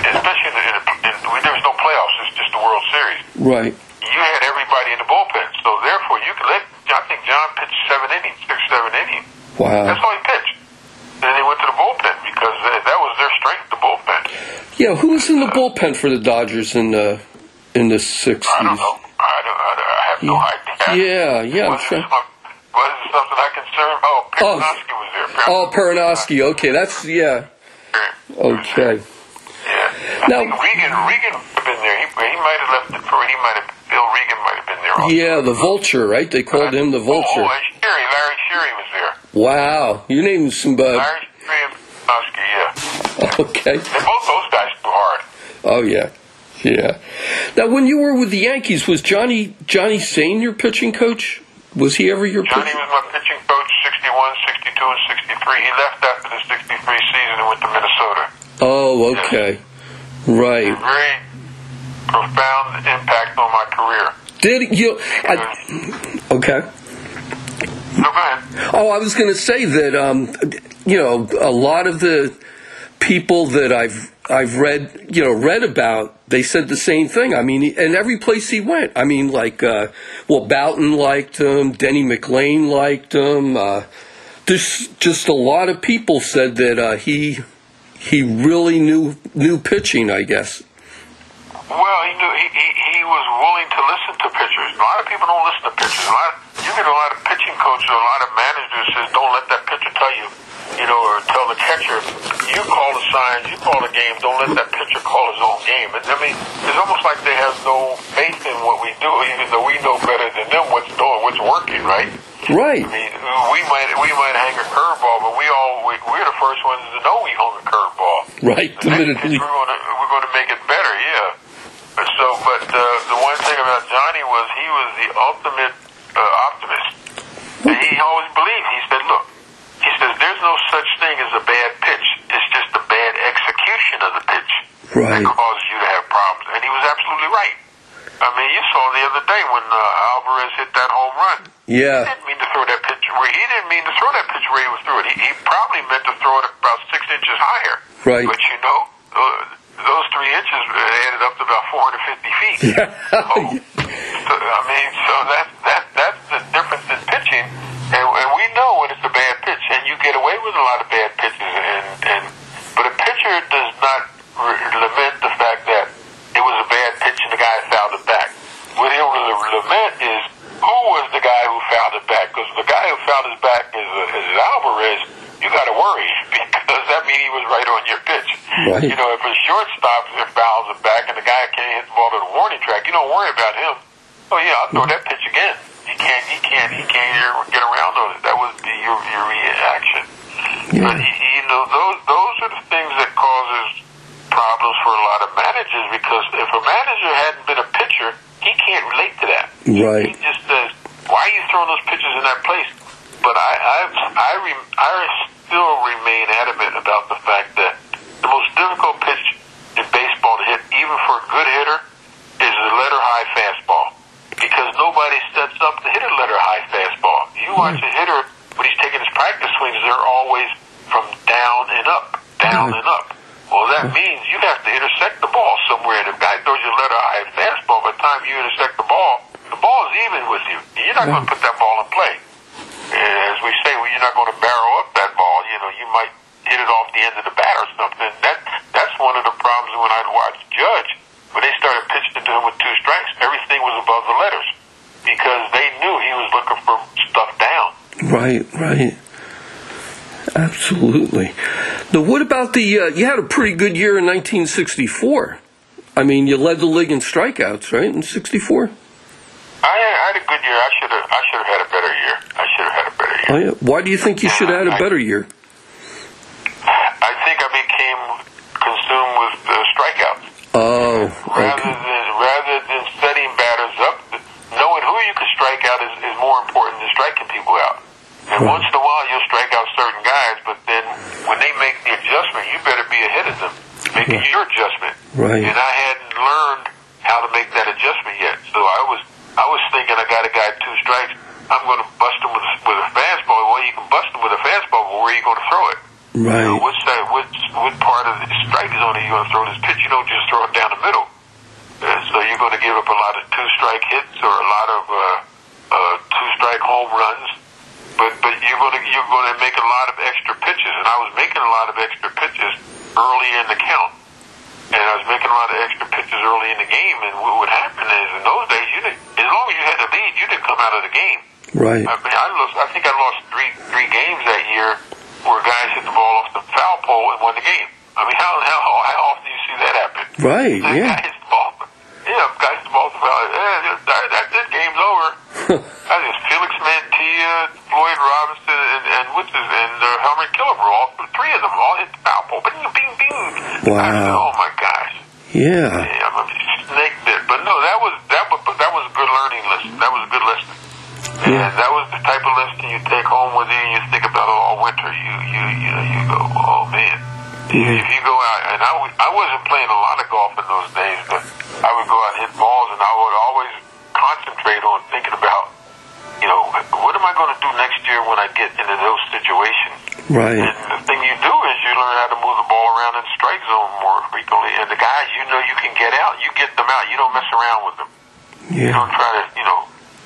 especially in, in, in there was no playoffs, it's just the World Series. Right. You had everybody in the bullpen, so therefore you could let. I think John pitched seven innings, six, seven innings. Wow. That's all he pitched. Then he went to the bullpen because that that was their strength, the bullpen. Yeah. Who was in the bullpen for the Dodgers in the in the sixties? I don't know. I don't. I, don't, I have no idea. Yeah. Yeah. Was some- was it something I can serve? Oh, Perranoski was there. Oh, Perranoski. Okay, that's yeah. Okay. Yeah. I Now- think Regan. Regan have been there. He, he might have left it for. He might have. Phil Regan might have been there. Also. Yeah, the Vulture, right? They called him the Vulture. Oh, and Sherry. Larry Sherry was there. Wow. You named some. Uh, Larry Sherry and Perranoski. Yeah. [LAUGHS] okay. They both those guys too hard. Oh yeah. Yeah. Now, when you were with the Yankees, was Johnny Johnny Sain your pitching coach? Was he ever your Johnny pitching? was my pitching coach 61, 62, and 63. He left after the 63 season and went to Minnesota. Oh, okay. Right. Very profound impact on my career. Did you? I, okay. No, go ahead. Oh, I was going to say that um, you know a lot of the people that I've I've read you know read about they said the same thing. I mean, and every place he went, I mean, like uh, well, Bouton liked him, Denny McLain liked him. Uh, just a lot of people said that uh, he he really knew knew pitching. I guess. Well, he knew he, he, he was willing to listen to pitchers. A lot of people don't listen to pitchers. A lot, you you get a lot of pitching coaches, a lot of managers says, don't let that pitcher tell you, you know, or tell the catcher, you call the signs, you call the game, don't let that pitcher call his own game. And I mean, it's almost like they have no faith in what we do, even though we know better than them what's doing, what's working, right? Right. I mean, we might we might hang a curveball, but we all we, we're the first ones to know we hung a curveball. Right. The next pitch, we're going to we're going to make it better. Yeah. So, but uh, the one thing about Johnny was he was the ultimate uh, optimist. And he always believed. He said, "Look, says there's no such thing as a bad pitch. It's just a bad execution of the pitch Right. that causes you to have problems." And he was absolutely right. I mean, you saw the other day when uh, Alvarez hit that home run. Yeah. He Yeah. didn't mean to throw that pitch where he didn't mean to throw that pitch where he was through it. He, he probably meant to throw it about six inches higher. Right. But you know, uh, those three inches added up to about 450 feet. [LAUGHS] So, so, I mean, so that that that's the difference in pitching, and, and we know when it's a bad pitch, and you get away with a lot of bad pitches, and and but a pitcher does not re- lament the fact that it was a bad pitch and the guy fouled it back. What he'll lament is who was the guy who fouled it back, because the guy who fouled it back is, is Alvarez. You got to worry [LAUGHS] because that means he was right on your pitch. Right. You know, if a shortstop fouls it back and the guy can't hit the ball to the warning track, you don't worry about him. Oh yeah, I'll throw mm-hmm. that pitch again. He can't. He can't. He can't get- around it. That would be your your reaction. But Yeah. you, know, those those are the things that causes problems for a lot of managers because if a manager hadn't been a pitcher, he can't relate to that. Right. He just says, "Why are you throwing those pitches in that place?" But I I I, I still remain adamant about the fact that the most difficult pitch in baseball to hit, even for a good hitter, is the letter high fastball because nobody sets up to hit a letter high fastball. You watch hmm. a hitter when he's taking his practice swings; they're always from down and up, down and up. Well, that hmm. means you have to intersect the ball somewhere. And if a guy throws you a letter high fastball, by the time you intersect the ball, the ball is even with you. You're not going to hmm. put that ball in play. And as we say, well, you're not going to barrel up that ball. You know, you might hit it off the end of the bat or something. That that's one of the problems when I'd watch Judge when they started pitching to him with two strikes. Everything was above the letters because they knew he was looking for stuff down. Right, right. Absolutely. Now, what about the? Uh, you had a pretty good year in 1964. I mean, you led the league in strikeouts, right? In '64. I had, I had a good year. I should have I should have had a better year. I should have had a better year. Oh yeah. Why do you think you should have had a better year? I think I became consumed with uh, strikeouts. Oh, rather okay. than rather than setting batters up, knowing who you can strike out is, is more important than striking people out. And Right. once in a while you'll strike out certain guys, but then when they make the adjustment, you better be ahead of them, making Right. your adjustment. Right. And I hadn't learned how to make that adjustment yet, so I was I was thinking I got a guy two strikes. I'm going to bust him with a, with a fastball. Well, you can bust him with a fastball, but where are you going to throw it? You know, Right. which side, which, what part of the strike zone are you going to throw this pitch? You don't just throw it down the middle. So you're going to give up a lot of two strike hits or a lot of uh, uh, two strike home runs. But but you're going to you're going to make a lot of extra pitches, and I was making a lot of extra pitches early in the count, and I was making a lot of extra pitches early in the game. And what would happen is in those days, you didn't, as long as you had the lead, you didn't come out of the game. Right. I mean, I lost. I think I lost three three games that year where guys hit the ball off the foul pole and won the game. I mean, how how how often do you see that happen? Right. Yeah. guy hits the ball. Yeah, guys the ball foul. Yeah, that, that's it. Game's over. [LAUGHS] I think Felix Mantilla, Floyd Robinson, and and what's his and uh, Helmer Killebrew. All three of them all hit the foul pole. Bing, bing, bing. Wow. I said, oh my gosh. Yeah. Yeah, I'm a snake bit. But no, that was that was that was a good learning lesson. That was a good lesson. And that was the type of lesson you take home with you and you think about it all winter. You you you you go, oh man. If you go out, and I, w- I wasn't playing a lot of golf in those days, but I would go out and hit balls, and I would always concentrate on thinking about, you know, what am I going to do next year when I get into those situations? Right. And the thing you do is you learn how to move the ball around in strike zone more frequently. And the guys you know you can get out, you get them out. You don't mess around with them. You Yeah. don't try to, you know,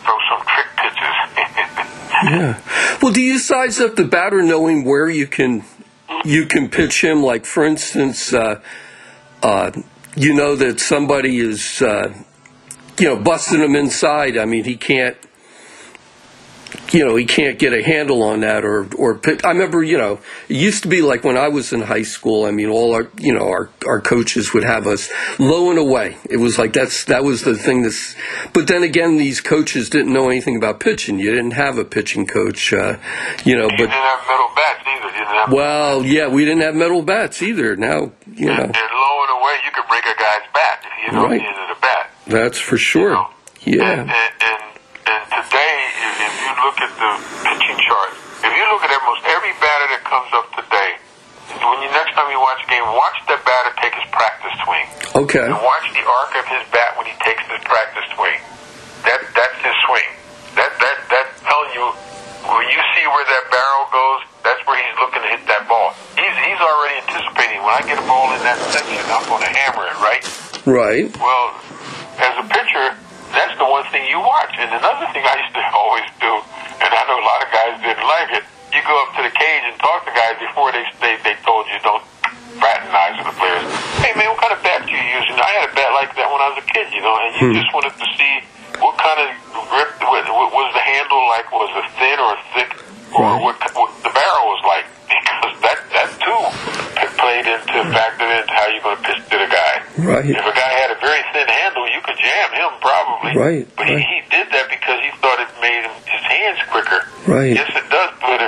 throw some trick pitches. [LAUGHS] Yeah. Well, do you size up the batter knowing where you can you can pitch him? Like, for instance, uh, uh, you know that somebody is uh, you know busting him inside. I mean, he can't you know he can't get a handle on that or or pick. I remember you know it used to be like when I was in high school. I mean, all our you know our our coaches would have us low and away. It was like that's that was the thing. that's, but then again, these coaches didn't know anything about pitching. You didn't have a pitching coach, uh, you know. You But didn't have metal bats either. You well, yeah, we didn't have metal bats either. Now you know and low and away, you could break a guy's bat if you don't Right. a bat. that's for sure. And, Yeah, and, and, and today, you look at the pitching chart, if you look at almost every batter that comes up today, when you next time you watch a game, watch that batter take his practice swing. okay, And watch the arc of his bat when he takes his practice swing. That that's his swing. That that that's telling you when you see where that barrel goes, that's where he's looking to hit that ball. He's he's already anticipating when I get a ball in that section, I'm going to hammer it, right? right, Well, as a pitcher, that's the one thing you watch. And another thing I used to [LAUGHS] always do, and I know a lot of guys didn't like it, you go up to the cage and talk to guys before they they, they told you don't fraternize with the players. Hey man, what kind of bat do you use? And I had a bat like that when I was a kid, you know, and you hmm. just wanted to see what kind of grip what, what was the handle like? Was it thin or thick, or Right. what, what the barrel was like? [LAUGHS] Because that that too played into factored into how you're going to pitch to the guy. right, If a guy had a very thin handle, you could jam him probably. Right, But he, right. he did that because he thought it made him, his hands quicker. right, Yes, it does. But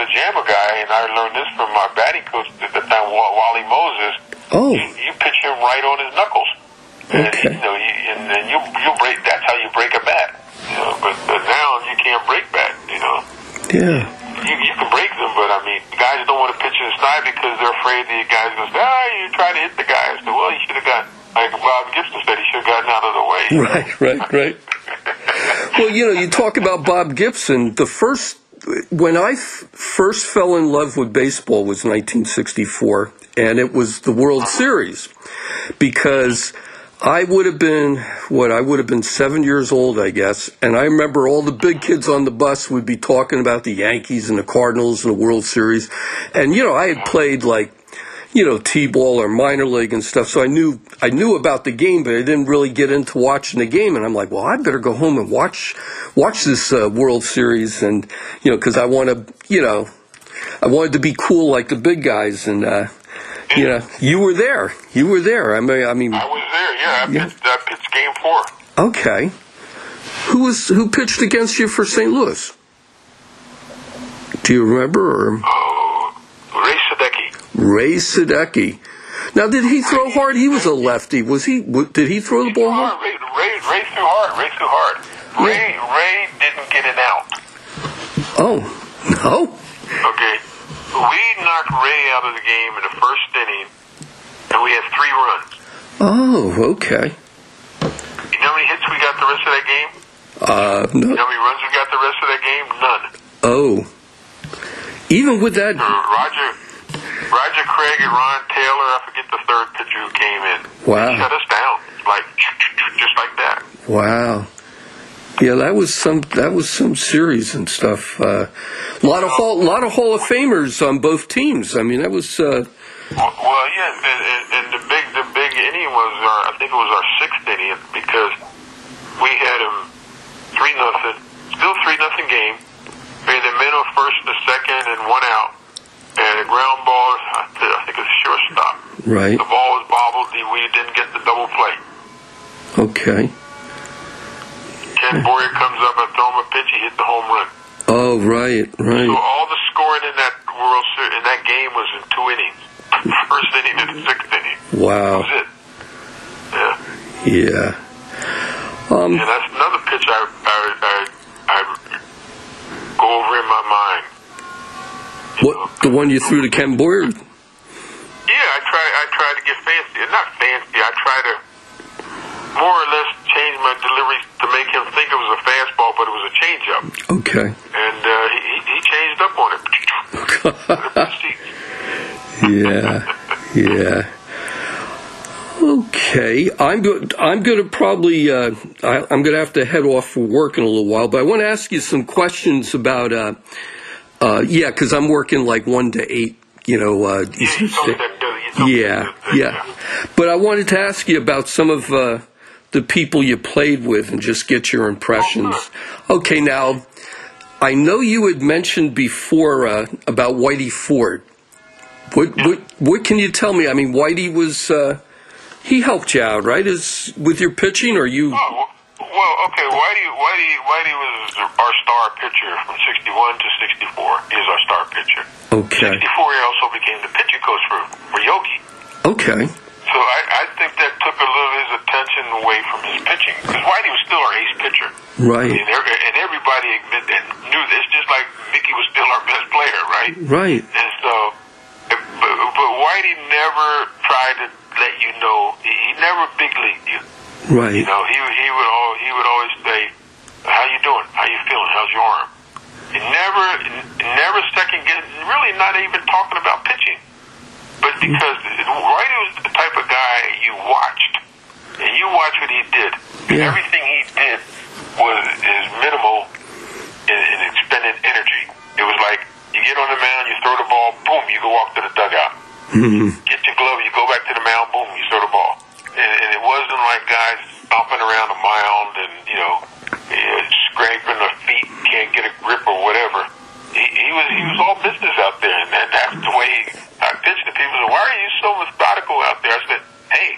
if you if want to jam a guy, and I learned this from my batting coach at the time, Wally Moses, oh, you, you pitch him right on his knuckles. And, you know, you, and then you you break. That's how you break a bat. You know, but, but now you can't break bat. You know, yeah, you, you can break them, but I mean, guys don't want to pitch in the inside because they're afraid the guy's going to say, "Ah, you try to hit the guy." I said, "Well, you should have got." Like Bob Gibson said, he should have gotten out of the way. right, right, right. [LAUGHS] Well, you know, you talk about Bob Gibson. The first, when I f- first fell in love with baseball was 1964, and it was the World Series because I would have been what I would have been seven years old, I guess, and I remember all the big kids on the bus would be talking about the Yankees and the Cardinals and the World Series, and you know, I had played like you know, T-ball or minor league and stuff. So I knew I knew about the game, but I didn't really get into watching the game. And I'm like, well, I better go home and watch watch this uh, World Series, and you know, because I want to, you know, I wanted to be cool like the big guys. And uh, you know, you were there. You were there. I mean, I mean, I was there. Yeah, I Yeah. pitched, I pitched game four. okay. Who was who pitched against you for St. Louis? Do you remember? Or Oh. Ray Sadecki. Now, did he throw hard? He was a lefty. Was he? Did he throw the ball hard? Ray, Ray, Ray threw hard. Ray threw hard. Ray, Ray didn't get it out. Oh, no. Okay, we knocked Ray out of the game in the first inning, and we had three runs. Oh, okay. You know how many hits we got the rest of that game? Uh, You no. know how many runs we got the rest of that game? None. Oh. Even with that, Uh, Roger, Roger Craig and Ron Taylor. I forget the third pitcher who came in. Wow. Shut us down, like just like that. wow. Yeah, that was some. That was some series and stuff. A lot of hall, lot of Hall of Famers on both teams. I mean, that was. Uh, Well, well, yeah, and, and, and the big the big inning was our I think it was our sixth inning because we had them three nothing, still three nothing game. We had the on first and the second and one out, a ground ball. I I think it was shortstop. right. The ball was bobbled. We didn't get the double play. Okay. Ken Boyer comes up, I throw him a pitch, he hit the home run. Oh, right, right. So all the scoring in that World Series in that game was in two innings. [LAUGHS] First inning and the sixth inning. That Wow. was it. Yeah. Yeah. Um. And that's another pitch I, I, I, I go over in my mind. What the one you threw to Ken Boyer? Yeah, I try. I try to get fancy. Not fancy. I try to more or less change my delivery to make him think it was a fastball, but it was a changeup. Okay. And uh, he, he he changed up on it. [LAUGHS] yeah. Yeah. Okay, I'm good. I'm going to probably. Uh, I, I'm going to have to head off for work in a little while, but I want to ask you some questions about. Uh, uh, yeah, because I'm working like one to eight. You know, uh, Yeah, you told Sta- that, you told yeah, yeah. But I wanted to ask you about some of uh, the people you played with and just get your impressions. Okay, now I know you had mentioned before uh, about Whitey Ford. What, what what can you tell me? I mean, Whitey was uh, he helped you out, right? Is with your pitching, or you? Oh, well, okay. Whitey, Whitey, Whitey was our star pitcher from '61 to '64. He was our star pitcher. Okay. '64, he also became the pitching coach for for Yogi. Okay. So I, I think that took a little of his attention away from his pitching because Whitey was still our ace pitcher. Right. And, there- and everybody admit, and knew this, just like Mickey was still our best player, right? Right. And so, but, but Whitey never tried to let you know. He, he never big leagued you. Right. You know, he he would all he would always say, "How you doing? How you feeling? How's your arm?" He never never second guess. Really, not even talking about pitching, but because Whitey was the type of guy you watched, and you watch what he did. Yeah. Everything he did was is minimal in, in expended energy. It was like you get on the mound, you throw the ball, boom, you go walk to the dugout. mm Get your glove, you go back to the mound, boom, you throw the ball. And, and it wasn't like guys stomping around the mound and, you know, eh, scraping their feet, can't get a grip or whatever. He, he was he was all business out there, and, and that's the way I pitched to people. Said, Why are you so methodical out there? I said, Hey,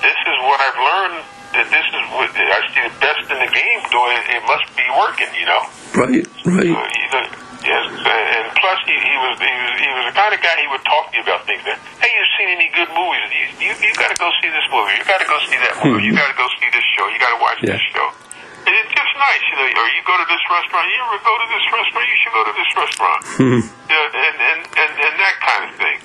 this is what I've learned. That this is what I see the best in the game doing. It must be working, you know. Right. Right. you know, yes, and plus he, he was he was he was the kind of guy he would talk to you about things. That hey, you've seen any good movies? You you, you got to go see this movie. You got to go see that movie. You got to go see this show. You got to watch Yeah. this show. And it's just nice, you know. Or you go to this restaurant. You ever go to this restaurant? You should go to this restaurant. yeah, and, and and and that kind of thing.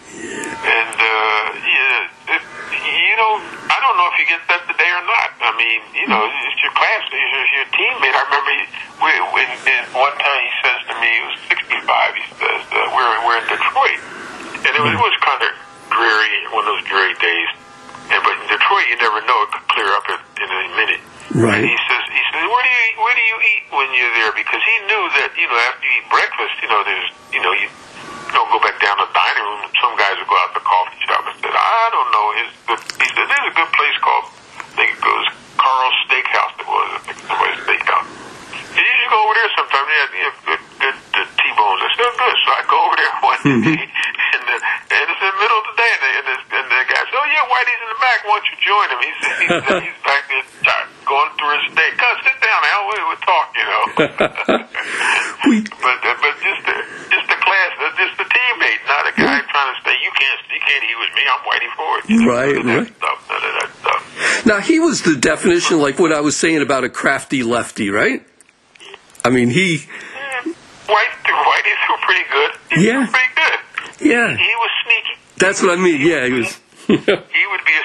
And uh, yeah, it, you know, I don't know if you get that today or not. I mean, you know, it's your class, it's your, your teammate. I remember he, we, when, one time he says to me, he was 65. He says, uh, "We're we're in Detroit, and it was, it was kind of dreary, one of those dreary days. And but in Detroit, you never know; it could clear up in, in a minute." Right. And he says, he says, where do you eat, where do you eat when you're there? Because he knew that you know after you eat breakfast, you know there's you know you don't go back down to the dining room. Some guys would go out to the coffee shop and said, I don't know. His good, he said there's a good place called think it goes Carl's Steakhouse. It was I think somebody's steakhouse. And you should go over there sometime. They have, they have good good uh, T-bones. I said, "Oh, good. So I go over there [LAUGHS] one day, and, the, and it's in the middle of the day, and the, and the, and the guy said, "Oh yeah, Whitey's in the back. Why don't you join him?" He said, "He's, [LAUGHS] he's back there going through his steak. Come sit down, Al. We we'll talk, you know." [LAUGHS] But uh, but just the just the class, uh, just the teammate, not a guy trying to say you can't you can't eat with me. I'm Whitey Ford. You know, Right, none of that right. Stuff, none of that. Now he was the definition, like what I was saying about a crafty lefty, right? I mean, he. White, Whitey threw pretty good. He Yeah. pretty good. Yeah. He was sneaky. That's what I mean. Yeah, he was. [LAUGHS] He would be a,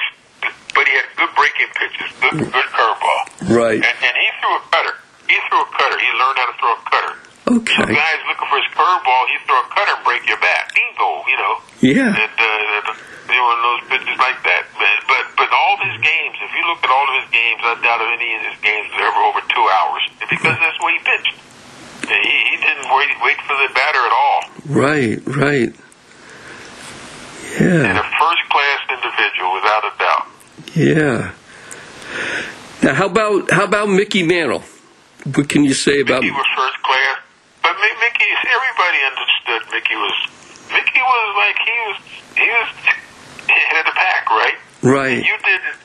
but he had good breaking pitches, good good curveball, right. and, and he threw a cutter. He threw a cutter. He learned how to throw a cutter. Okay. Guys looking for his curveball, he throw a cutter and break your bat. Bingo, you know. Yeah. And uh, one of those pitches like that. But, but but all of his mm-hmm. games, if you look at all of his games, I doubt if any of his games were ever over two hours because that's way he pitched. He, he didn't wait wait for the batter at all. Right. Right. Yeah. And a first class individual, without a doubt. Yeah. Now, how about how about Mickey Mantle? What can you say about? Mickey was first class, but Mickey, everybody understood Mickey was. Mickey was like he was. He was head of the pack, right? Right. You didn't.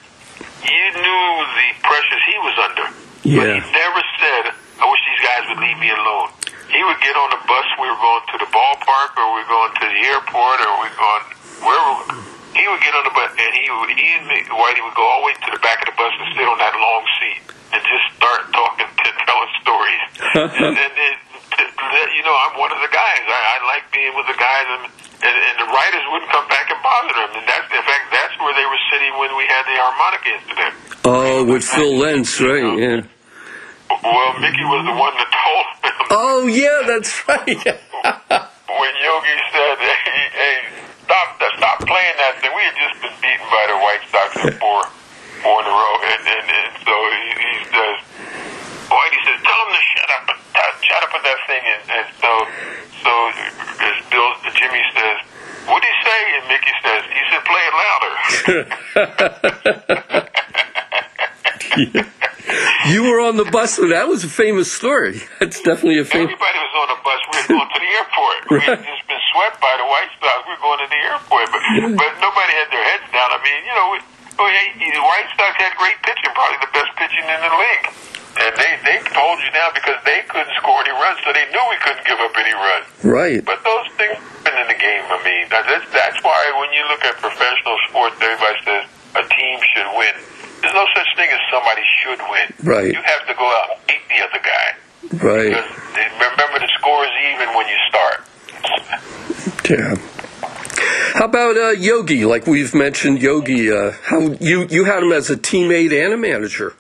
You knew the pressures he was under. But Yeah. he never said, "I wish these guys would leave me alone." He would get on the bus. We were going to the ballpark, or we were going to the airport, or we were going wherever. He would get on the bus, and he would. He and me, Whitey would go all the way to the back of the bus and sit on that long seat and just start talking, to [LAUGHS] telling stories. [LAUGHS] and, and it, to, to let you know, I'm one of the guys. I, I like being with the guys, and, and and the writers wouldn't come back and bother them. And that's in fact that's where they were sitting when we had the harmonica incident. Oh, with Phil Linz, right? Yeah. Well, Mickey was the one that [LAUGHS] told them Oh, yeah, that's right. when Yogi said, [LAUGHS] "Hey, hey stop, stop playing that thing." We had just been beaten by the White Sox in four, four in a row, and and, and so he, he says, "Whitey says, tell him to shut up, shut up with that thing." And, and so, so as Bill, Jimmy says, "What did he say?" And Mickey says, "He said, play it louder." [LAUGHS] you were on the bus, and that was a famous story. That's definitely a famous. Everybody was on the bus. we were going to the airport. Right. We had just been swept by the White Sox. We were going to the airport, but but nobody had their heads down. I mean, you know, we, we, the White Sox had great pitching, probably the best pitching in the league. And they they told you now because they couldn't score any runs, so they knew we couldn't give up any runs. Right. But those things happen in the game. I mean, that's that's why when you look at professional sports, everybody says a team should win. There's no such thing as somebody should win. Right. You have to go out and beat the other guy. Right. Because remember, the score is even when you start. Yeah. How about uh, Yogi? Like we've mentioned, Yogi. Uh, how you you had him as a teammate and a manager.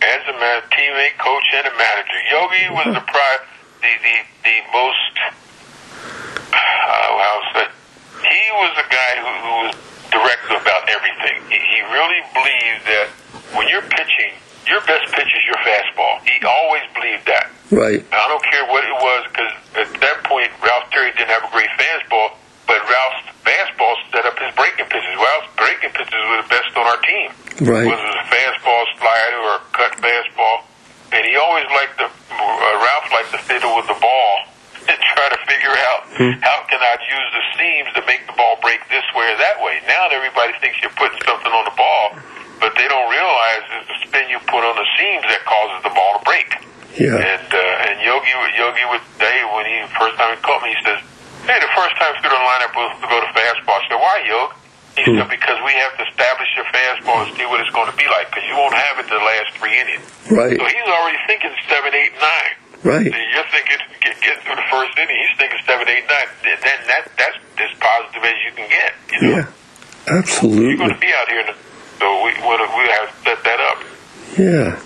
As a man, teammate, coach, and a manager, Yogi was the pri- the the the most. Uh, [SIGHS] how say? He was a guy who, who was direct about everything. He, he really believed that when you're pitching, your best pitch is your fastball. He always believed that. Right. I don't care what it was because at that point Ralph Terry didn't have a great fastball, but Ralph's fastball set up his breaking pitches. Ralph's breaking pitches were the best on our team. Right. Was it a fastball, slider, or a cut fastball? And he always liked to. Uh, Ralph liked to fiddle with the ball [LAUGHS] and try to figure out how can I use the seams to make the ball break this way or that way. Now everybody thinks you're putting something on the ball, but they don't realize it's the spin you put on the seams that causes the ball to break. Yeah. And uh, and Yogi Yogi would say when he first time he called me, he says, "Hey, the first time through the lineup was to go to fastball." I said, "Why, Yogi?" He said, hmm. "Because we have to establish your fastball and see what it's going to be like. Because you won't have it the last three innings." Right. So he's already thinking seven, eight, nine. Right. You're thinking get, getting through the first inning. He's thinking seven, eight, nine. Then that that's as positive as you can get. You know? Yeah. Absolutely. You're going to be out here, the, so we we we have to set that up. Yeah.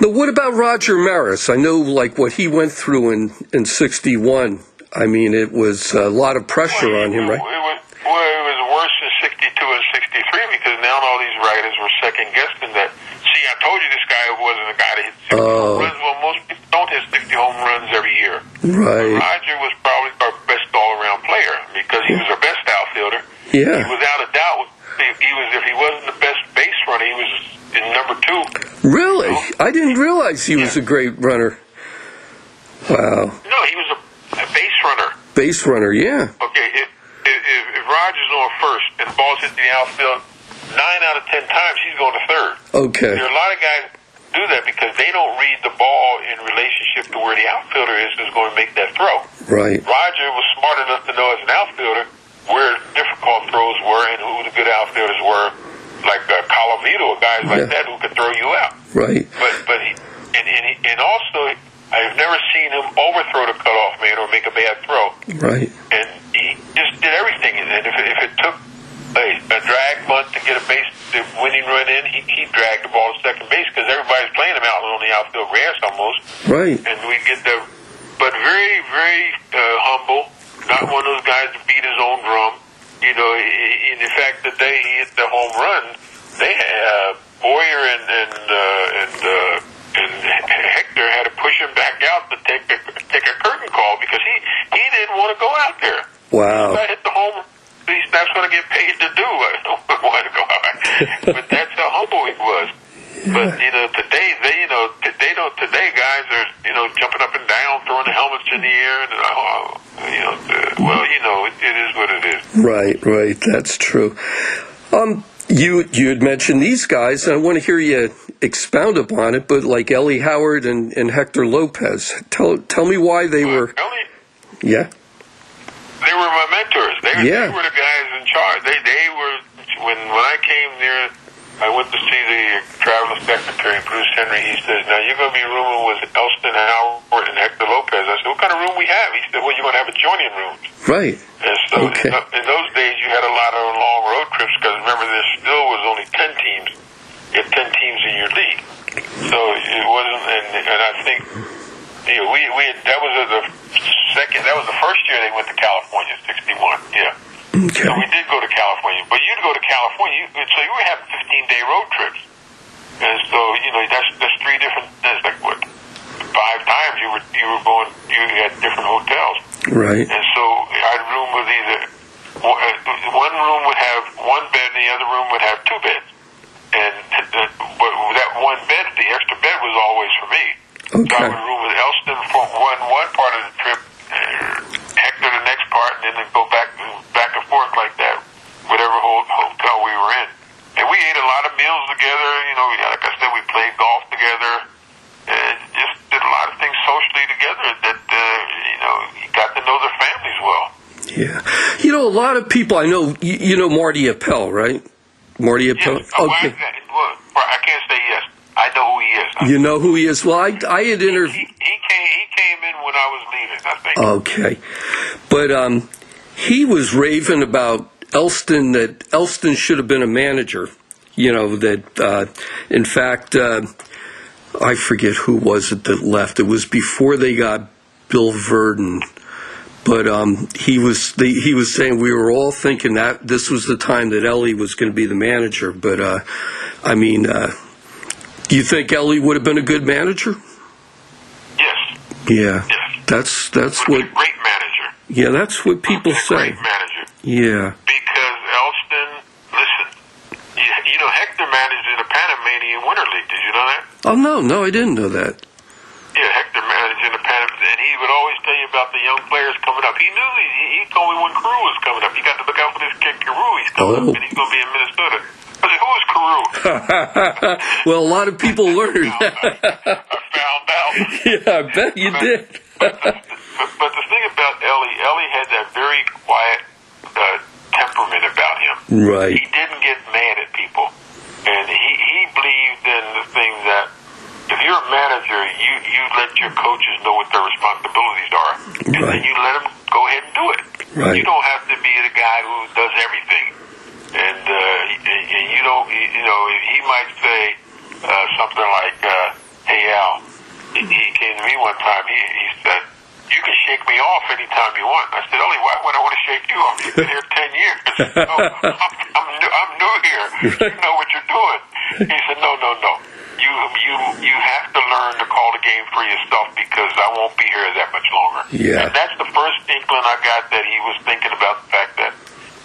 Now, what about Roger Maris? I know, like what he went through in in '61. I mean, it was a lot of pressure on him, right? It was, well, it was worse in 62 and 63 because now all these writers were second guessing that. See, I told you this guy wasn't a guy that hit 60 Oh. home runs. Well, most people don't hit 60 home runs every year. Right. Roger was probably our best all-around player because he was our best outfielder. Yeah. He, Without a doubt, he he was. If he wasn't the best base runner, he was in number two. Really? I didn't realize he was a great runner. Wow. No, he was a, a base runner. Base runner, yeah. Okay, if, if, if, Rogers on first and the ball's hit the outfield, nine out of ten times he's going to third. Okay. There are a lot of guys do that because they don't read the ball in relationship to where the outfielder is who's going to make that throw. Right. Roger was smart enough to know as an outfielder where difficult throws were and who the good outfielders were, like uh, Colavito, guys like Yeah. that who could throw you out. Right. But but he and and, he, and also I've never seen him overthrow the cutoff man or make a bad throw Right. and he just did everything. And if it, if it took a, a drag bunt to get a base the winning run in, he, he dragged the ball to second base because everybody's playing him out on the outfield grass almost, Right. and we get the. But very very uh, humble, not one of those guys to beat his own drum. You know, in the fact the day he hit the home run, they uh, Boyer and and uh, and. Uh, and Hector had to push him back out to take a take a curtain call because he he didn't want to go out there. Wow. I hit the home. He's, that's what I get paid to do. I don't [LAUGHS] want to go out, but that's how humble he was. But you know, today they, you know, they don't. Today, guys are, you know, jumping up and down, throwing the helmets in the air, and uh, you know, uh, well, you know, it, it is what it is. Right, right. That's true. Um, you you had mentioned these guys, and I want to hear you expound upon it. But like Ellie Howard and, and Hector Lopez, tell tell me why they were. Only, Yeah. they were my mentors. They, Yeah. they were the guys in charge. They they were when when I came there. I went to see the traveling secretary, Bruce Henry. He says, "Now you're going to be rooming with Elston Howard and Hector Lopez." I said, "What kind of room we have?" He said, "Well, you're going to have adjoining rooms." Right. And so Okay. in, in those days, you had a lot of long road trips because remember, there still was only ten teams. You had ten teams in your league, so it wasn't. And, and I think you know, we we had, that was the second. That was the first year they went to California, '61. Yeah. Okay. So we did go to California, but you'd go to California, you, so you were having 15 day road trips, and so you know that's that's three different. That's like what five times you were you were going. You had different hotels. Right. And so our room was either uh, one room would have one bed, and the other room would have two beds. And but that one bed, the extra bed was always for me. So I Okay. would room with Elston for one one part of the trip, Hector the next part, and then go back back and forth like that, whatever hotel we were in. And we ate a lot of meals together. You know, like I said, we played golf together, and just did a lot of things socially together. That uh, you know, you got to know their families well. Yeah. You know, a lot of people I know, you, you know Marty Appel, right? Appel? Yes. Oh, I, well, I can't say yes. I know who he is. You know who he is? Well, I, I had He, interviewed. he came. He came in when I was leaving. I think. Okay. But um, he was raving about Elston, that Elston should have been a manager. You know, that uh, in fact, uh, I forget who was it that left. It was before they got Bill Virdon. But um, he was the, he was saying we were all thinking that this was the time that Ellie was going to be the manager. But uh, I mean, uh, do you think Ellie would have been a good manager? yes. Yeah, Yes. that's that's Would what a great manager. yeah that's what people a say. Great manager. Yeah. Because Elston, listen, you, you know Hector managed in the Panamanian Winter League. Did you know that? Oh no, no, I didn't know that. Yeah, Hector managed in the Pan, and he would always tell you about the young players coming up. He knew he, he told me when Carew was coming up. You got to look out for this kid Carew. He's coming Oh. up, and he's going to be in Minnesota. I said, who is Carew? [LAUGHS] well, a lot of people learned. I found out. [LAUGHS] yeah, I bet you did. but, but the thing about Ellie, Ellie had that very quiet uh, temperament about him. right. He didn't get mad at people, and he he believed in the thing that you're a manager, you you let your coaches know what their responsibilities are, and Right. then you let them go ahead and do it. Right. You don't have to be the guy who does everything, and uh, and you don't you know he might say uh, something like, uh, "Hey Al," he, he came to me one time. He he said. You can shake me off anytime you want. I said, Ellie, why would I want to shake you off? You've been here ten years. [LAUGHS] no, I'm, I'm, new, I'm new here. [LAUGHS] You know what you're doing. He said, No, no, no. You you you have to learn to call the game for yourself because I won't be here that much longer. Yeah. And that's the first inkling I got that he was thinking about the fact that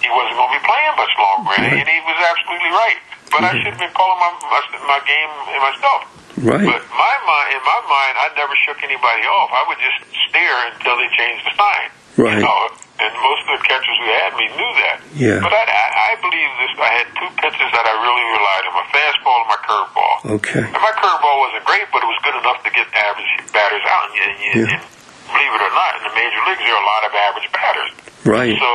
he wasn't going to be playing much longer, and, and he was absolutely right. But I should have been calling my, my my game myself. Right. But my mind, in my mind, I never shook anybody off. I would just stare until they changed the sign. Right. You know, and most of the catchers we had, we knew that. Yeah. But I, I, I believe this. I had two pitches that I really relied on: my fastball and my curveball. Okay. And my curveball wasn't great, but it was good enough to get average batters out. And, and, Yeah. and believe it or not, in the major leagues, there are a lot of average batters. Right. So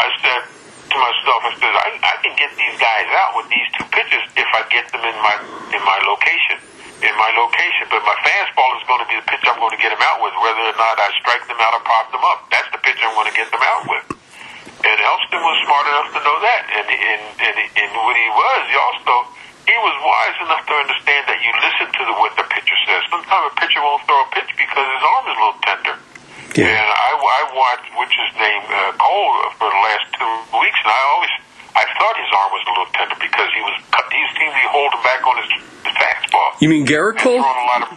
I said to myself, I said, I, I can get these guys out with these two pitches if I get them in my in my location, in my location. But my fastball is going to be the pitch I'm going to get them out with, whether or not I strike them out or pop them up. That's the pitch I'm going to get them out with. And Elston was smart enough to know that, and and and, and what he was, he also he was wise enough to understand that you listen to the, what the pitcher says. Sometimes a pitcher won't throw a pitch because his arm is a little tender. Yeah. And I, I watched, which his name, uh, Cole, for the last two weeks, and I always, I thought his arm was a little tender because he was, he seemed to be holding back on his, his fastball. You mean Gerrit Cole? throwing a lot of,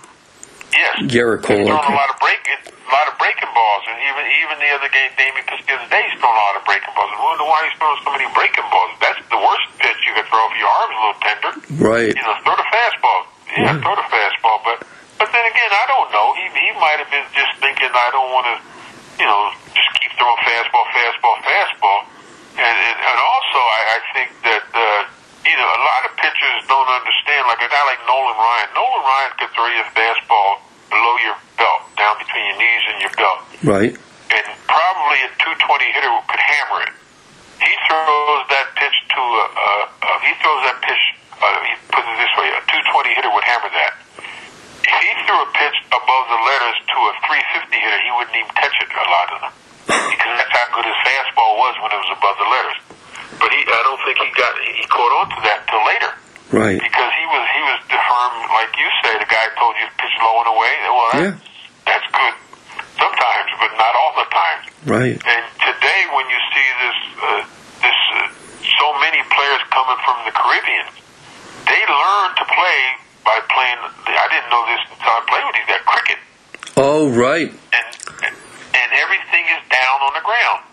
yes. Gerrit Cole, He's throwing okay. a lot of break, a lot of breaking balls, and even even the other game, Damien pitched the other day, he's throwing a lot of breaking balls. I wonder why he's throwing so many breaking balls. That's the worst pitch you can throw if your arm's a little tender. Right. You know, throw the fastball. Yeah, throw the fastball. But but then again, I don't know. He he might have been just thinking I don't want to, you know, just keep throwing fastball, fastball, fastball. And and, and also, I, I think that uh, you know a lot of pitchers don't understand. Like a guy like Nolan Ryan. Nolan Throw your fastball below your belt, down between your knees and your belt Right. and probably a 220 hitter could hammer it. He throws that pitch to a, a, a he throws that pitch. Uh, he puts it this way: a 220 hitter would hammer that. If he threw a pitch above the letters to a 350 hitter, he wouldn't even touch it. A lot of them, because that's how good his fastball was when it was above the letters. But he, I don't think he got he caught on to that till later Right. because he was he was firm, like you say. The guy told you to pitch low and away. Well, that, Yeah. that's good sometimes, but not all the time. Right. And today, when you see this, uh, this uh, so many players coming from the Caribbean, they learn to play by playing. I didn't know this until I played with these guys. Cricket, Oh, right. and and everything is down on the ground,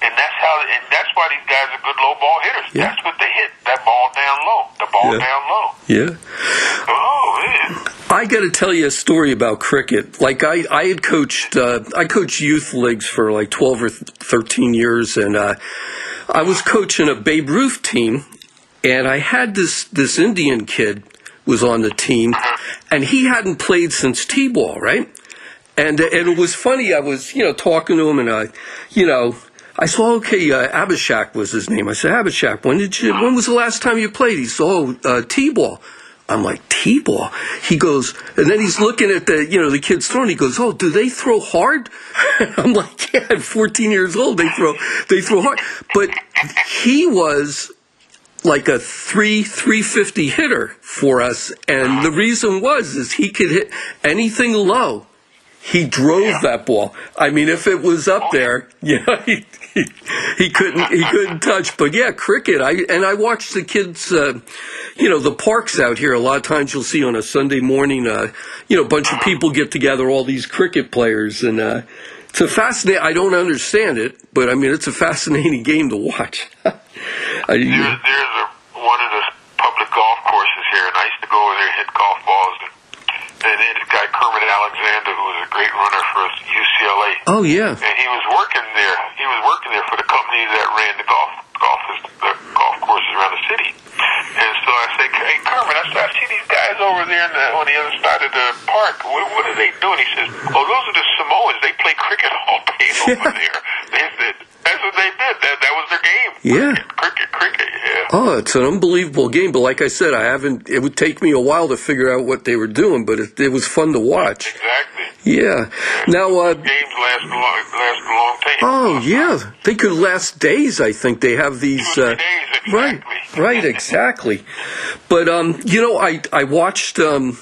and that's how. And that's why these guys are good low ball hitters. Yeah. That's what they hit. That ball down low. The ball Yeah. down low. Yeah. Oh man. I got to tell you a story about cricket. Like I, I had coached, uh, I coached youth leagues for like 12 or 13 years, and uh, I was coaching a Babe Ruth team, and I had this this Indian kid was on the team, and he hadn't played since t-ball, right? And and it was funny. I was you know talking to him, and I, you know, I saw okay, uh, Abhishek was his name. I said Abhishek, when did you? When was the last time you played? He said, oh, uh, t-ball. I'm like, T-ball? He goes, and then he's looking at the, you know, the kids throwing. He goes, oh, do they throw hard? [LAUGHS] I'm like, [LAUGHS] yeah, at 14 years old, they throw, they throw hard. But he was like a three, 350 hitter for us. And the reason was, is he could hit anything low. He drove that ball. I mean, if it was up there, [LAUGHS] yeah, he, he, [LAUGHS] he couldn't he couldn't touch. But yeah, cricket. I and I watched the kids. Uh, you know, the parks out here. A lot of times you'll see on a Sunday morning, uh, you know, a bunch of people get together, all these cricket players, and uh, it's a fascinating. I don't understand it, but I mean, it's a fascinating [LAUGHS] game to watch. [LAUGHS] I, there's, there's a, one of the public golf courses here, and I used to go over there and hit golf balls. And, and then this guy Kermit Alexander, who was a great runner for UCLA. Oh yeah. And he was working there. He was working there for the company that ran the golf golf the golf courses around the city. And so I say, hey Kermit, I said, I see these guys over there the, on the other side of the park. What, what are they doing? He says, oh, those are the Samoans. They play cricket all day [LAUGHS] over there. They said, that's what they did. That that was their game. Yeah. Cricket, cricket, yeah. Oh, it's an unbelievable game. But like I said, I haven't. It would take me a while to figure out what they were doing, but it, it was fun to watch. Exactly. Yeah. Now, uh, Games last a long, last a long time. oh yeah, they could last days. I think they have these. Uh, days, exactly. Right, right, exactly. But um, you know, I I watched um,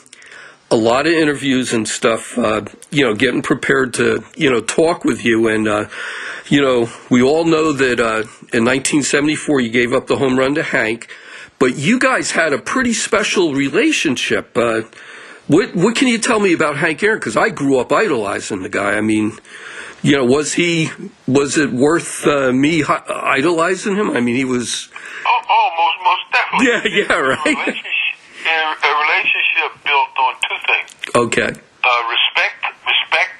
a lot of interviews and stuff. Uh, you know, getting prepared to you know talk with you, and uh, you know, we all know that uh, in 1974 you gave up the home run to Hank, but you guys had a pretty special relationship. Uh, what what can you tell me about Hank Aaron? Because I grew up idolizing the guy. I mean. You know, was he? Was it worth uh, me idolizing him? I mean, he was. Oh, oh, most, most definitely. Yeah, yeah, A right. relationship, a relationship built on two things: Okay. uh, respect, respect,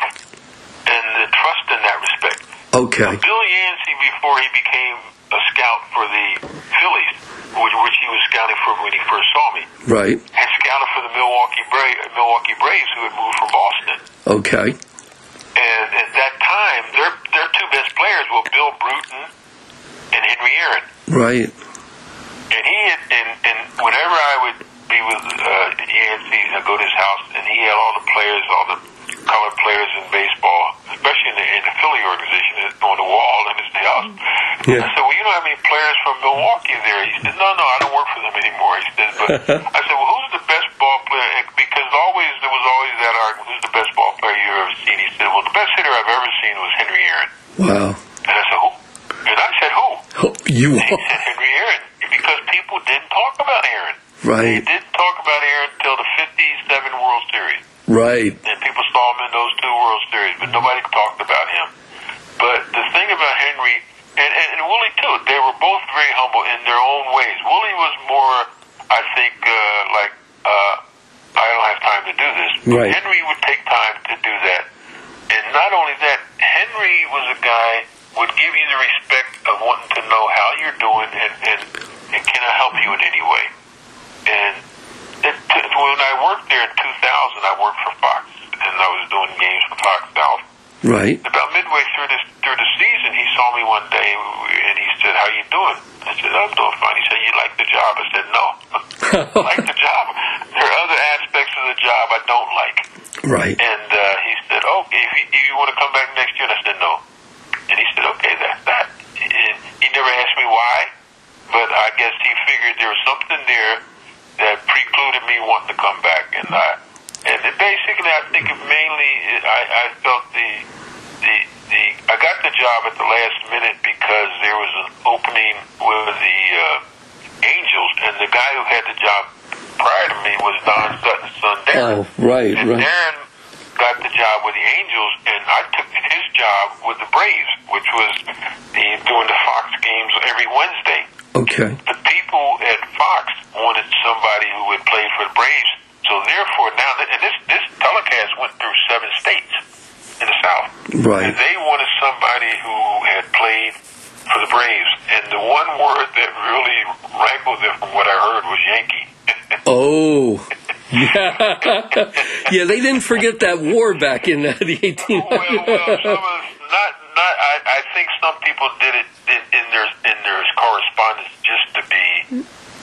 and the trust in that respect. Okay. Bill Yancey, before he became a scout for the Phillies, which, which he was scouting for when he first saw me, Right. had scouted for the Milwaukee Braves, Milwaukee Braves, who had moved from Boston. Okay. And at that time, their their two best players were Bill Bruton and Henry Aaron. Right. And he had, and, and whenever I would be with uh, Yancey, I'd go to his house, and he had all the players, all the colored players in baseball, especially in the, in the Philly organization, on the wall in his house. Yeah. I said, well, you don't have any players from Milwaukee there. He said, no, no, I don't work for them anymore. He said, but [LAUGHS] I said, well, who's the best ball player? And because always there was always that argument, who's the best ball player you've ever seen? He said, well, the best hitter I've ever seen was Henry Aaron. Wow. And I said, who? And I said, who? Oh, you He said Henry Aaron because people didn't talk about Aaron. Right. They didn't talk about Aaron until the 57 World Series. Right. And people saw him in those two World Series, but nobody talked about him. But the thing about Henry, and, and, and Willie too, they were both very humble in their own ways. Willie was more, I think, uh, like, uh, I don't have time to do this. But Right. Henry would take time to do that. And not only that, Henry was a guy would give you the respect of wanting to know how you're doing and, and, and can I help you in any way. And it, when I worked there in 2000, I worked for Fox, and I was doing games for Fox South. Right. About midway through this through the season, he saw me one day and he said, "How you doing?" I said, "I'm doing fine." He said, "You like the job?" I said, "No, I [LAUGHS] like the job. There are other aspects of the job I don't like." Right. And uh, he said, "Oh, if you, if you want to come back next year," and I said, "No." And he said, "Okay, that's that." And he never asked me why, but I guess he figured there was something there that precluded me wanting to come back. And I, and it basically, I think it mainly, I, I felt the, the, the, I got the job at the last minute because there was an opening with the uh, Angels, and the guy who had the job prior to me was Don Sutton's son, Daron. Oh, right, And right. Daron got the job with the Angels, and I took his job with the Braves, which was the doing the Fox games every Wednesday. Okay. The people at Fox wanted somebody who had played for the Braves So therefore, now and this this telecast went through seven states in the South. Right. And they wanted somebody who had played for the Braves, and the one word that really rankled them from what I heard was Yankee. [LAUGHS] oh. Yeah, [LAUGHS] yeah. They didn't forget that war back in uh, the 1800s. well, well, some of, not, not. I, I think some people did it in, in their in their correspondence just to be,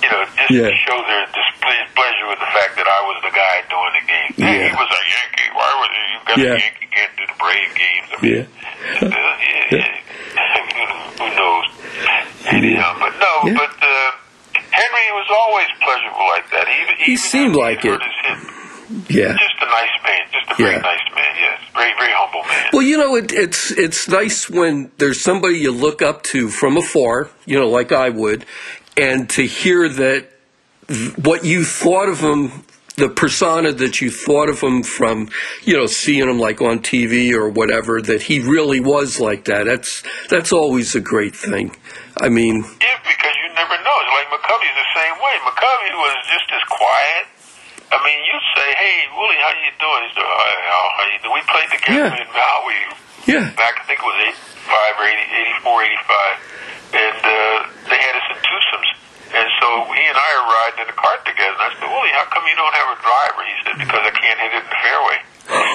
you know, just Yeah. to show their displeasure with the fact that I was the guy doing the game. Hey, Yeah. he was a Yankee. Why was he? You got Yeah. a Yankee can't do the Brave games. I mean, Yeah. uh, yeah, yeah. [LAUGHS] Who knows? Anyhow, but no, Yeah. but uh, Henry was always pleasurable like that. Even, He even seemed like it. his hip. Yeah. Just a nice man. Just a very Yeah. nice man. Yes, very very humble man. Well, you know, it, it's it's nice when there's somebody you look up to from afar, you know, like I would, and to hear that th- what you thought of him, the persona that you thought of him from, you know, seeing him like on TV or whatever, that he really was like that. That's that's always a great thing. I mean, Yeah, because you never know. It's like McCovey's the same way. McCovey was just as quiet. I mean, you say, "Hey, Willie, how you doing?" He said, "Hi, how, how you doing?" We played together Yeah. in Maui yeah, back, I think it was 85 or 80, 84, 85. And uh, they had us in twosomes. And so he and I are riding in the cart together. And I said, Willie, how come you don't have a driver? He said, because I can't hit it in the fairway. [LAUGHS]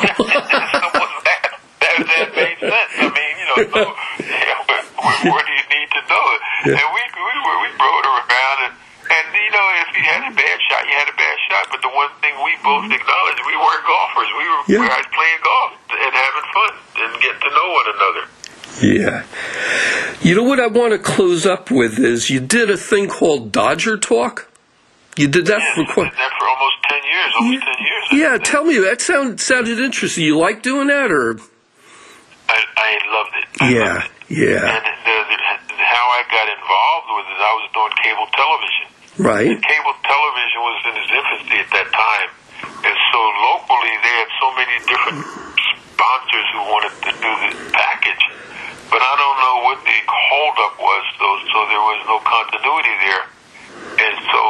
Simple as that. That, that made sense. I mean, you know, so, [LAUGHS] yeah, where, where, where do you need to know it? Yeah. And we, we, we rode around and, and, you know, if you had a bad shot, you had a bad shot. But the one thing we both mm-hmm. acknowledged, we weren't golfers. We were Yeah. guys playing golf and having fun and getting to know one another. yeah. You know what I want to close up with is you did a thing called Dodger Talk. You did that Yes, for quite. did that for almost 10 years, almost 10 years. Yeah, that. tell me that sound, sounded interesting. You like doing that, or I, I loved it. I yeah, loved it. yeah, And the, the, how I got involved with it, I was doing cable television. Right, Cable television was in its infancy at that time. And so locally, they had so many different sponsors who wanted to do the package. But I don't know what the holdup was, so, so there was no continuity there. And so,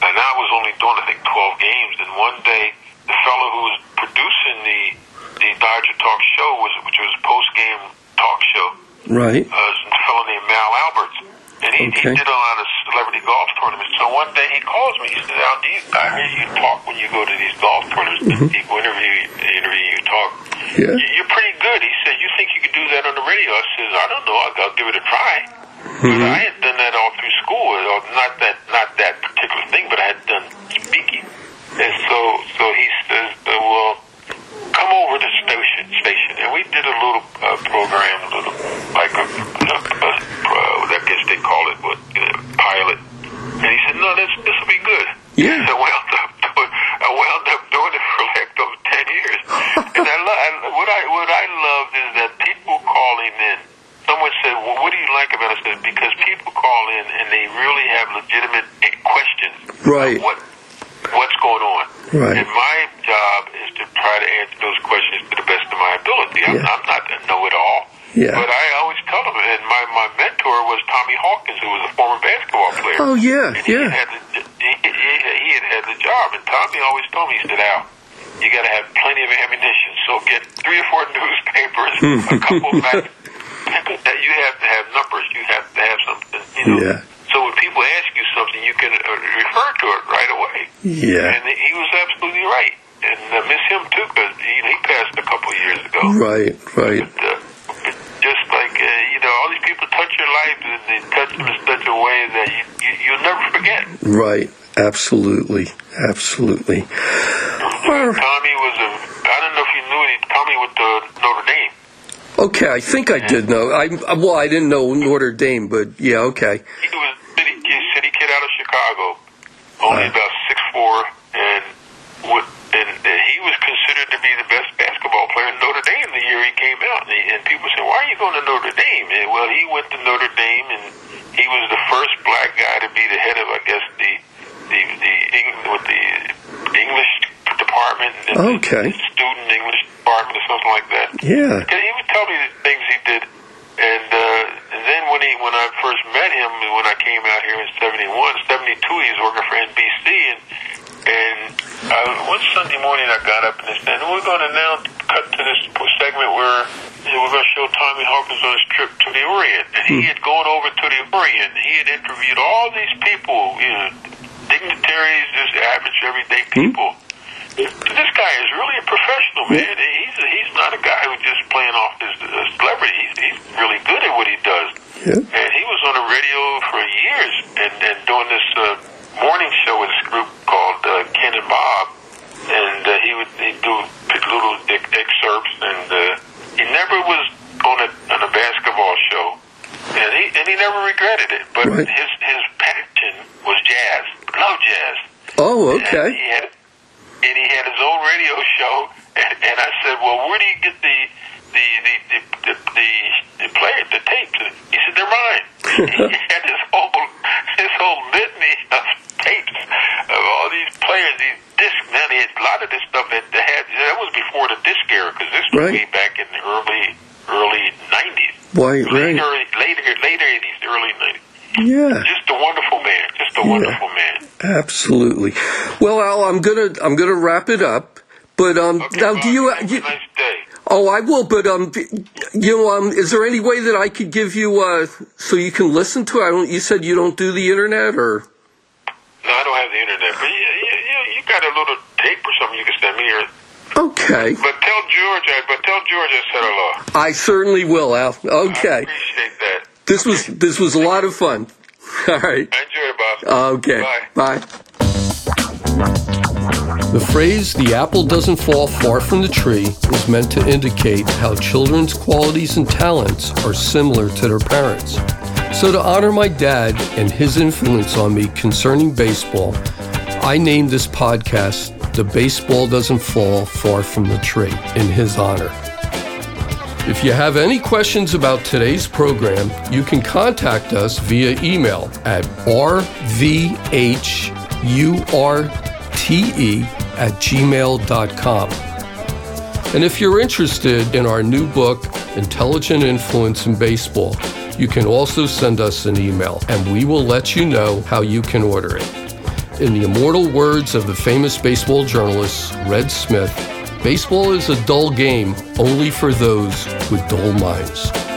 and I was only doing, I think, 12 games. And one day, the fellow who was producing the, the Dodger Talk show, was which was a post-game talk show, right, uh, a fellow named Mal Alberts. And he, Okay. he did a lot of celebrity golf tournaments. So one day he calls me. He said, Al, do you, I hear you talk when you go to these golf tournaments. Mm-hmm. People interview you, interview you, talk. Yeah. "You- You're pretty good. He said, you think you could do that on the radio? I says, I don't know. I'll, I'll give it a try. But mm-hmm. I had done that all through school. Not that, not that particular thing, but I had done speaking. And so, so he says, well, come over to station, station, and we did a little uh, program, a little like a, a, a, uh, I guess they call it what uh, pilot. And he said, no, this this will be good. Yeah. And I wound up doing, I wound up doing it for like those ten years. and I, lo- I what I what I loved is that people calling in. Someone said, well, what do you like about it? I said, because people call in and they really have legitimate questions. Right. What what's going on? Right. And my job is to try to answer those questions to the best of my ability. I'm, Yeah. I'm not a know-it-all. Yeah. But I always tell them, and my, my mentor was Tommy Hawkins, who was a former basketball player. Oh yeah, And he yeah, had the, he, he, he had had the job, and Tommy always told me, he said, Al, you got to have plenty of ammunition. So get three or four [LAUGHS] newspapers, a couple of hmm. mag- that you have to have numbers. You have to have something, you know. Yeah. So when people ask you something, you can uh, refer to it right away. yeah, And he was absolutely right. And uh, miss him too, because he, he passed a couple of years ago. right, right. But, uh, but just like uh, you know, all these people touch your life, and they touch them in such a way that you, you you'll never forget. Right, absolutely, absolutely. Well, Tommy was a. I don't know if you knew it. Tommy went to Notre Dame. okay, I think I did know. I well, I didn't know Notre Dame, but yeah, okay. He was city kid, city kid out of Chicago, only about six four, and and he was considered to be the best basketball player in Notre Dame the year he came out. And, he, and people said, "Why are you going to Notre Dame?" And, well, he went to Notre Dame, and he was the first black guy to be the head of, I guess, the the the Eng- with the English department, and Okay. the student English department, or something like that. Yeah, Because he would tell me the things he did, and uh, and then when he when I first met him, when I came out here in '71, '72, he was working for NBC, and and uh, one Sunday morning I got up and said, we're going to now cut to this segment where you know, we're going to show Tommy Hawkins on his trip to the Orient. And he had gone over to the Orient. He had interviewed all these people, you know, dignitaries, just average, everyday people. This guy is really a professional, man. He's he's not a guy who's just playing off his uh, celebrity. He's, he's really good at what he does. Yeah. And he was on the radio for years and, and doing this uh, morning show with this group called uh, Ken and Bob. And uh, he would he'd do little excerpts, and uh, he never was on a on a basketball show, and he and he never regretted it. But Right. his his passion was jazz, love jazz. Oh, And okay. he had, and he had his own radio show, and, and I said, "Well, where do you get the the the the the, the, the player, the tapes?" He said, "They're mine." he [LAUGHS] had his whole his whole litany of tapes of all these players, these disc. Man, he had a lot of this stuff that they had. That was before the disc era, because this was Right. way back in the early early nineties. Right, right. Later, later, later eighties, early nineties. Yeah. Just a wonderful man. Just a wonderful man. Absolutely. Well, Al, I'm gonna I'm gonna wrap it up. But um, Okay, now, do you, have a you? nice day. Oh, I will. But um, you know, um, is there any way that I could give you uh, so you can listen to it? I don't. You said you don't do the internet, or No, I don't have the internet, but you, you, you, you got a little tape or something you can send me. Or, okay. but tell George, I, but tell George I said hello. I certainly will, Al. I Okay. appreciate that. This was this was a lot of fun. [LAUGHS] All right. I enjoy it, Bob. Okay. Bye. Bye. The phrase, the apple doesn't fall far from the tree, is meant to indicate how children's qualities and talents are similar to their parents. So, to honor my dad and his influence on me concerning baseball, I named this podcast The Baseball Doesn't Fall Far from the Tree in his honor. If you have any questions about today's program, you can contact us via email at rvhurte at gmail.com. And if you're interested in our new book, Intelligent Influence in Baseball, you can also send us an email and we will let you know how you can order it. In the immortal words of the famous baseball journalist Red Smith, baseball is a dull game only for those with dull minds.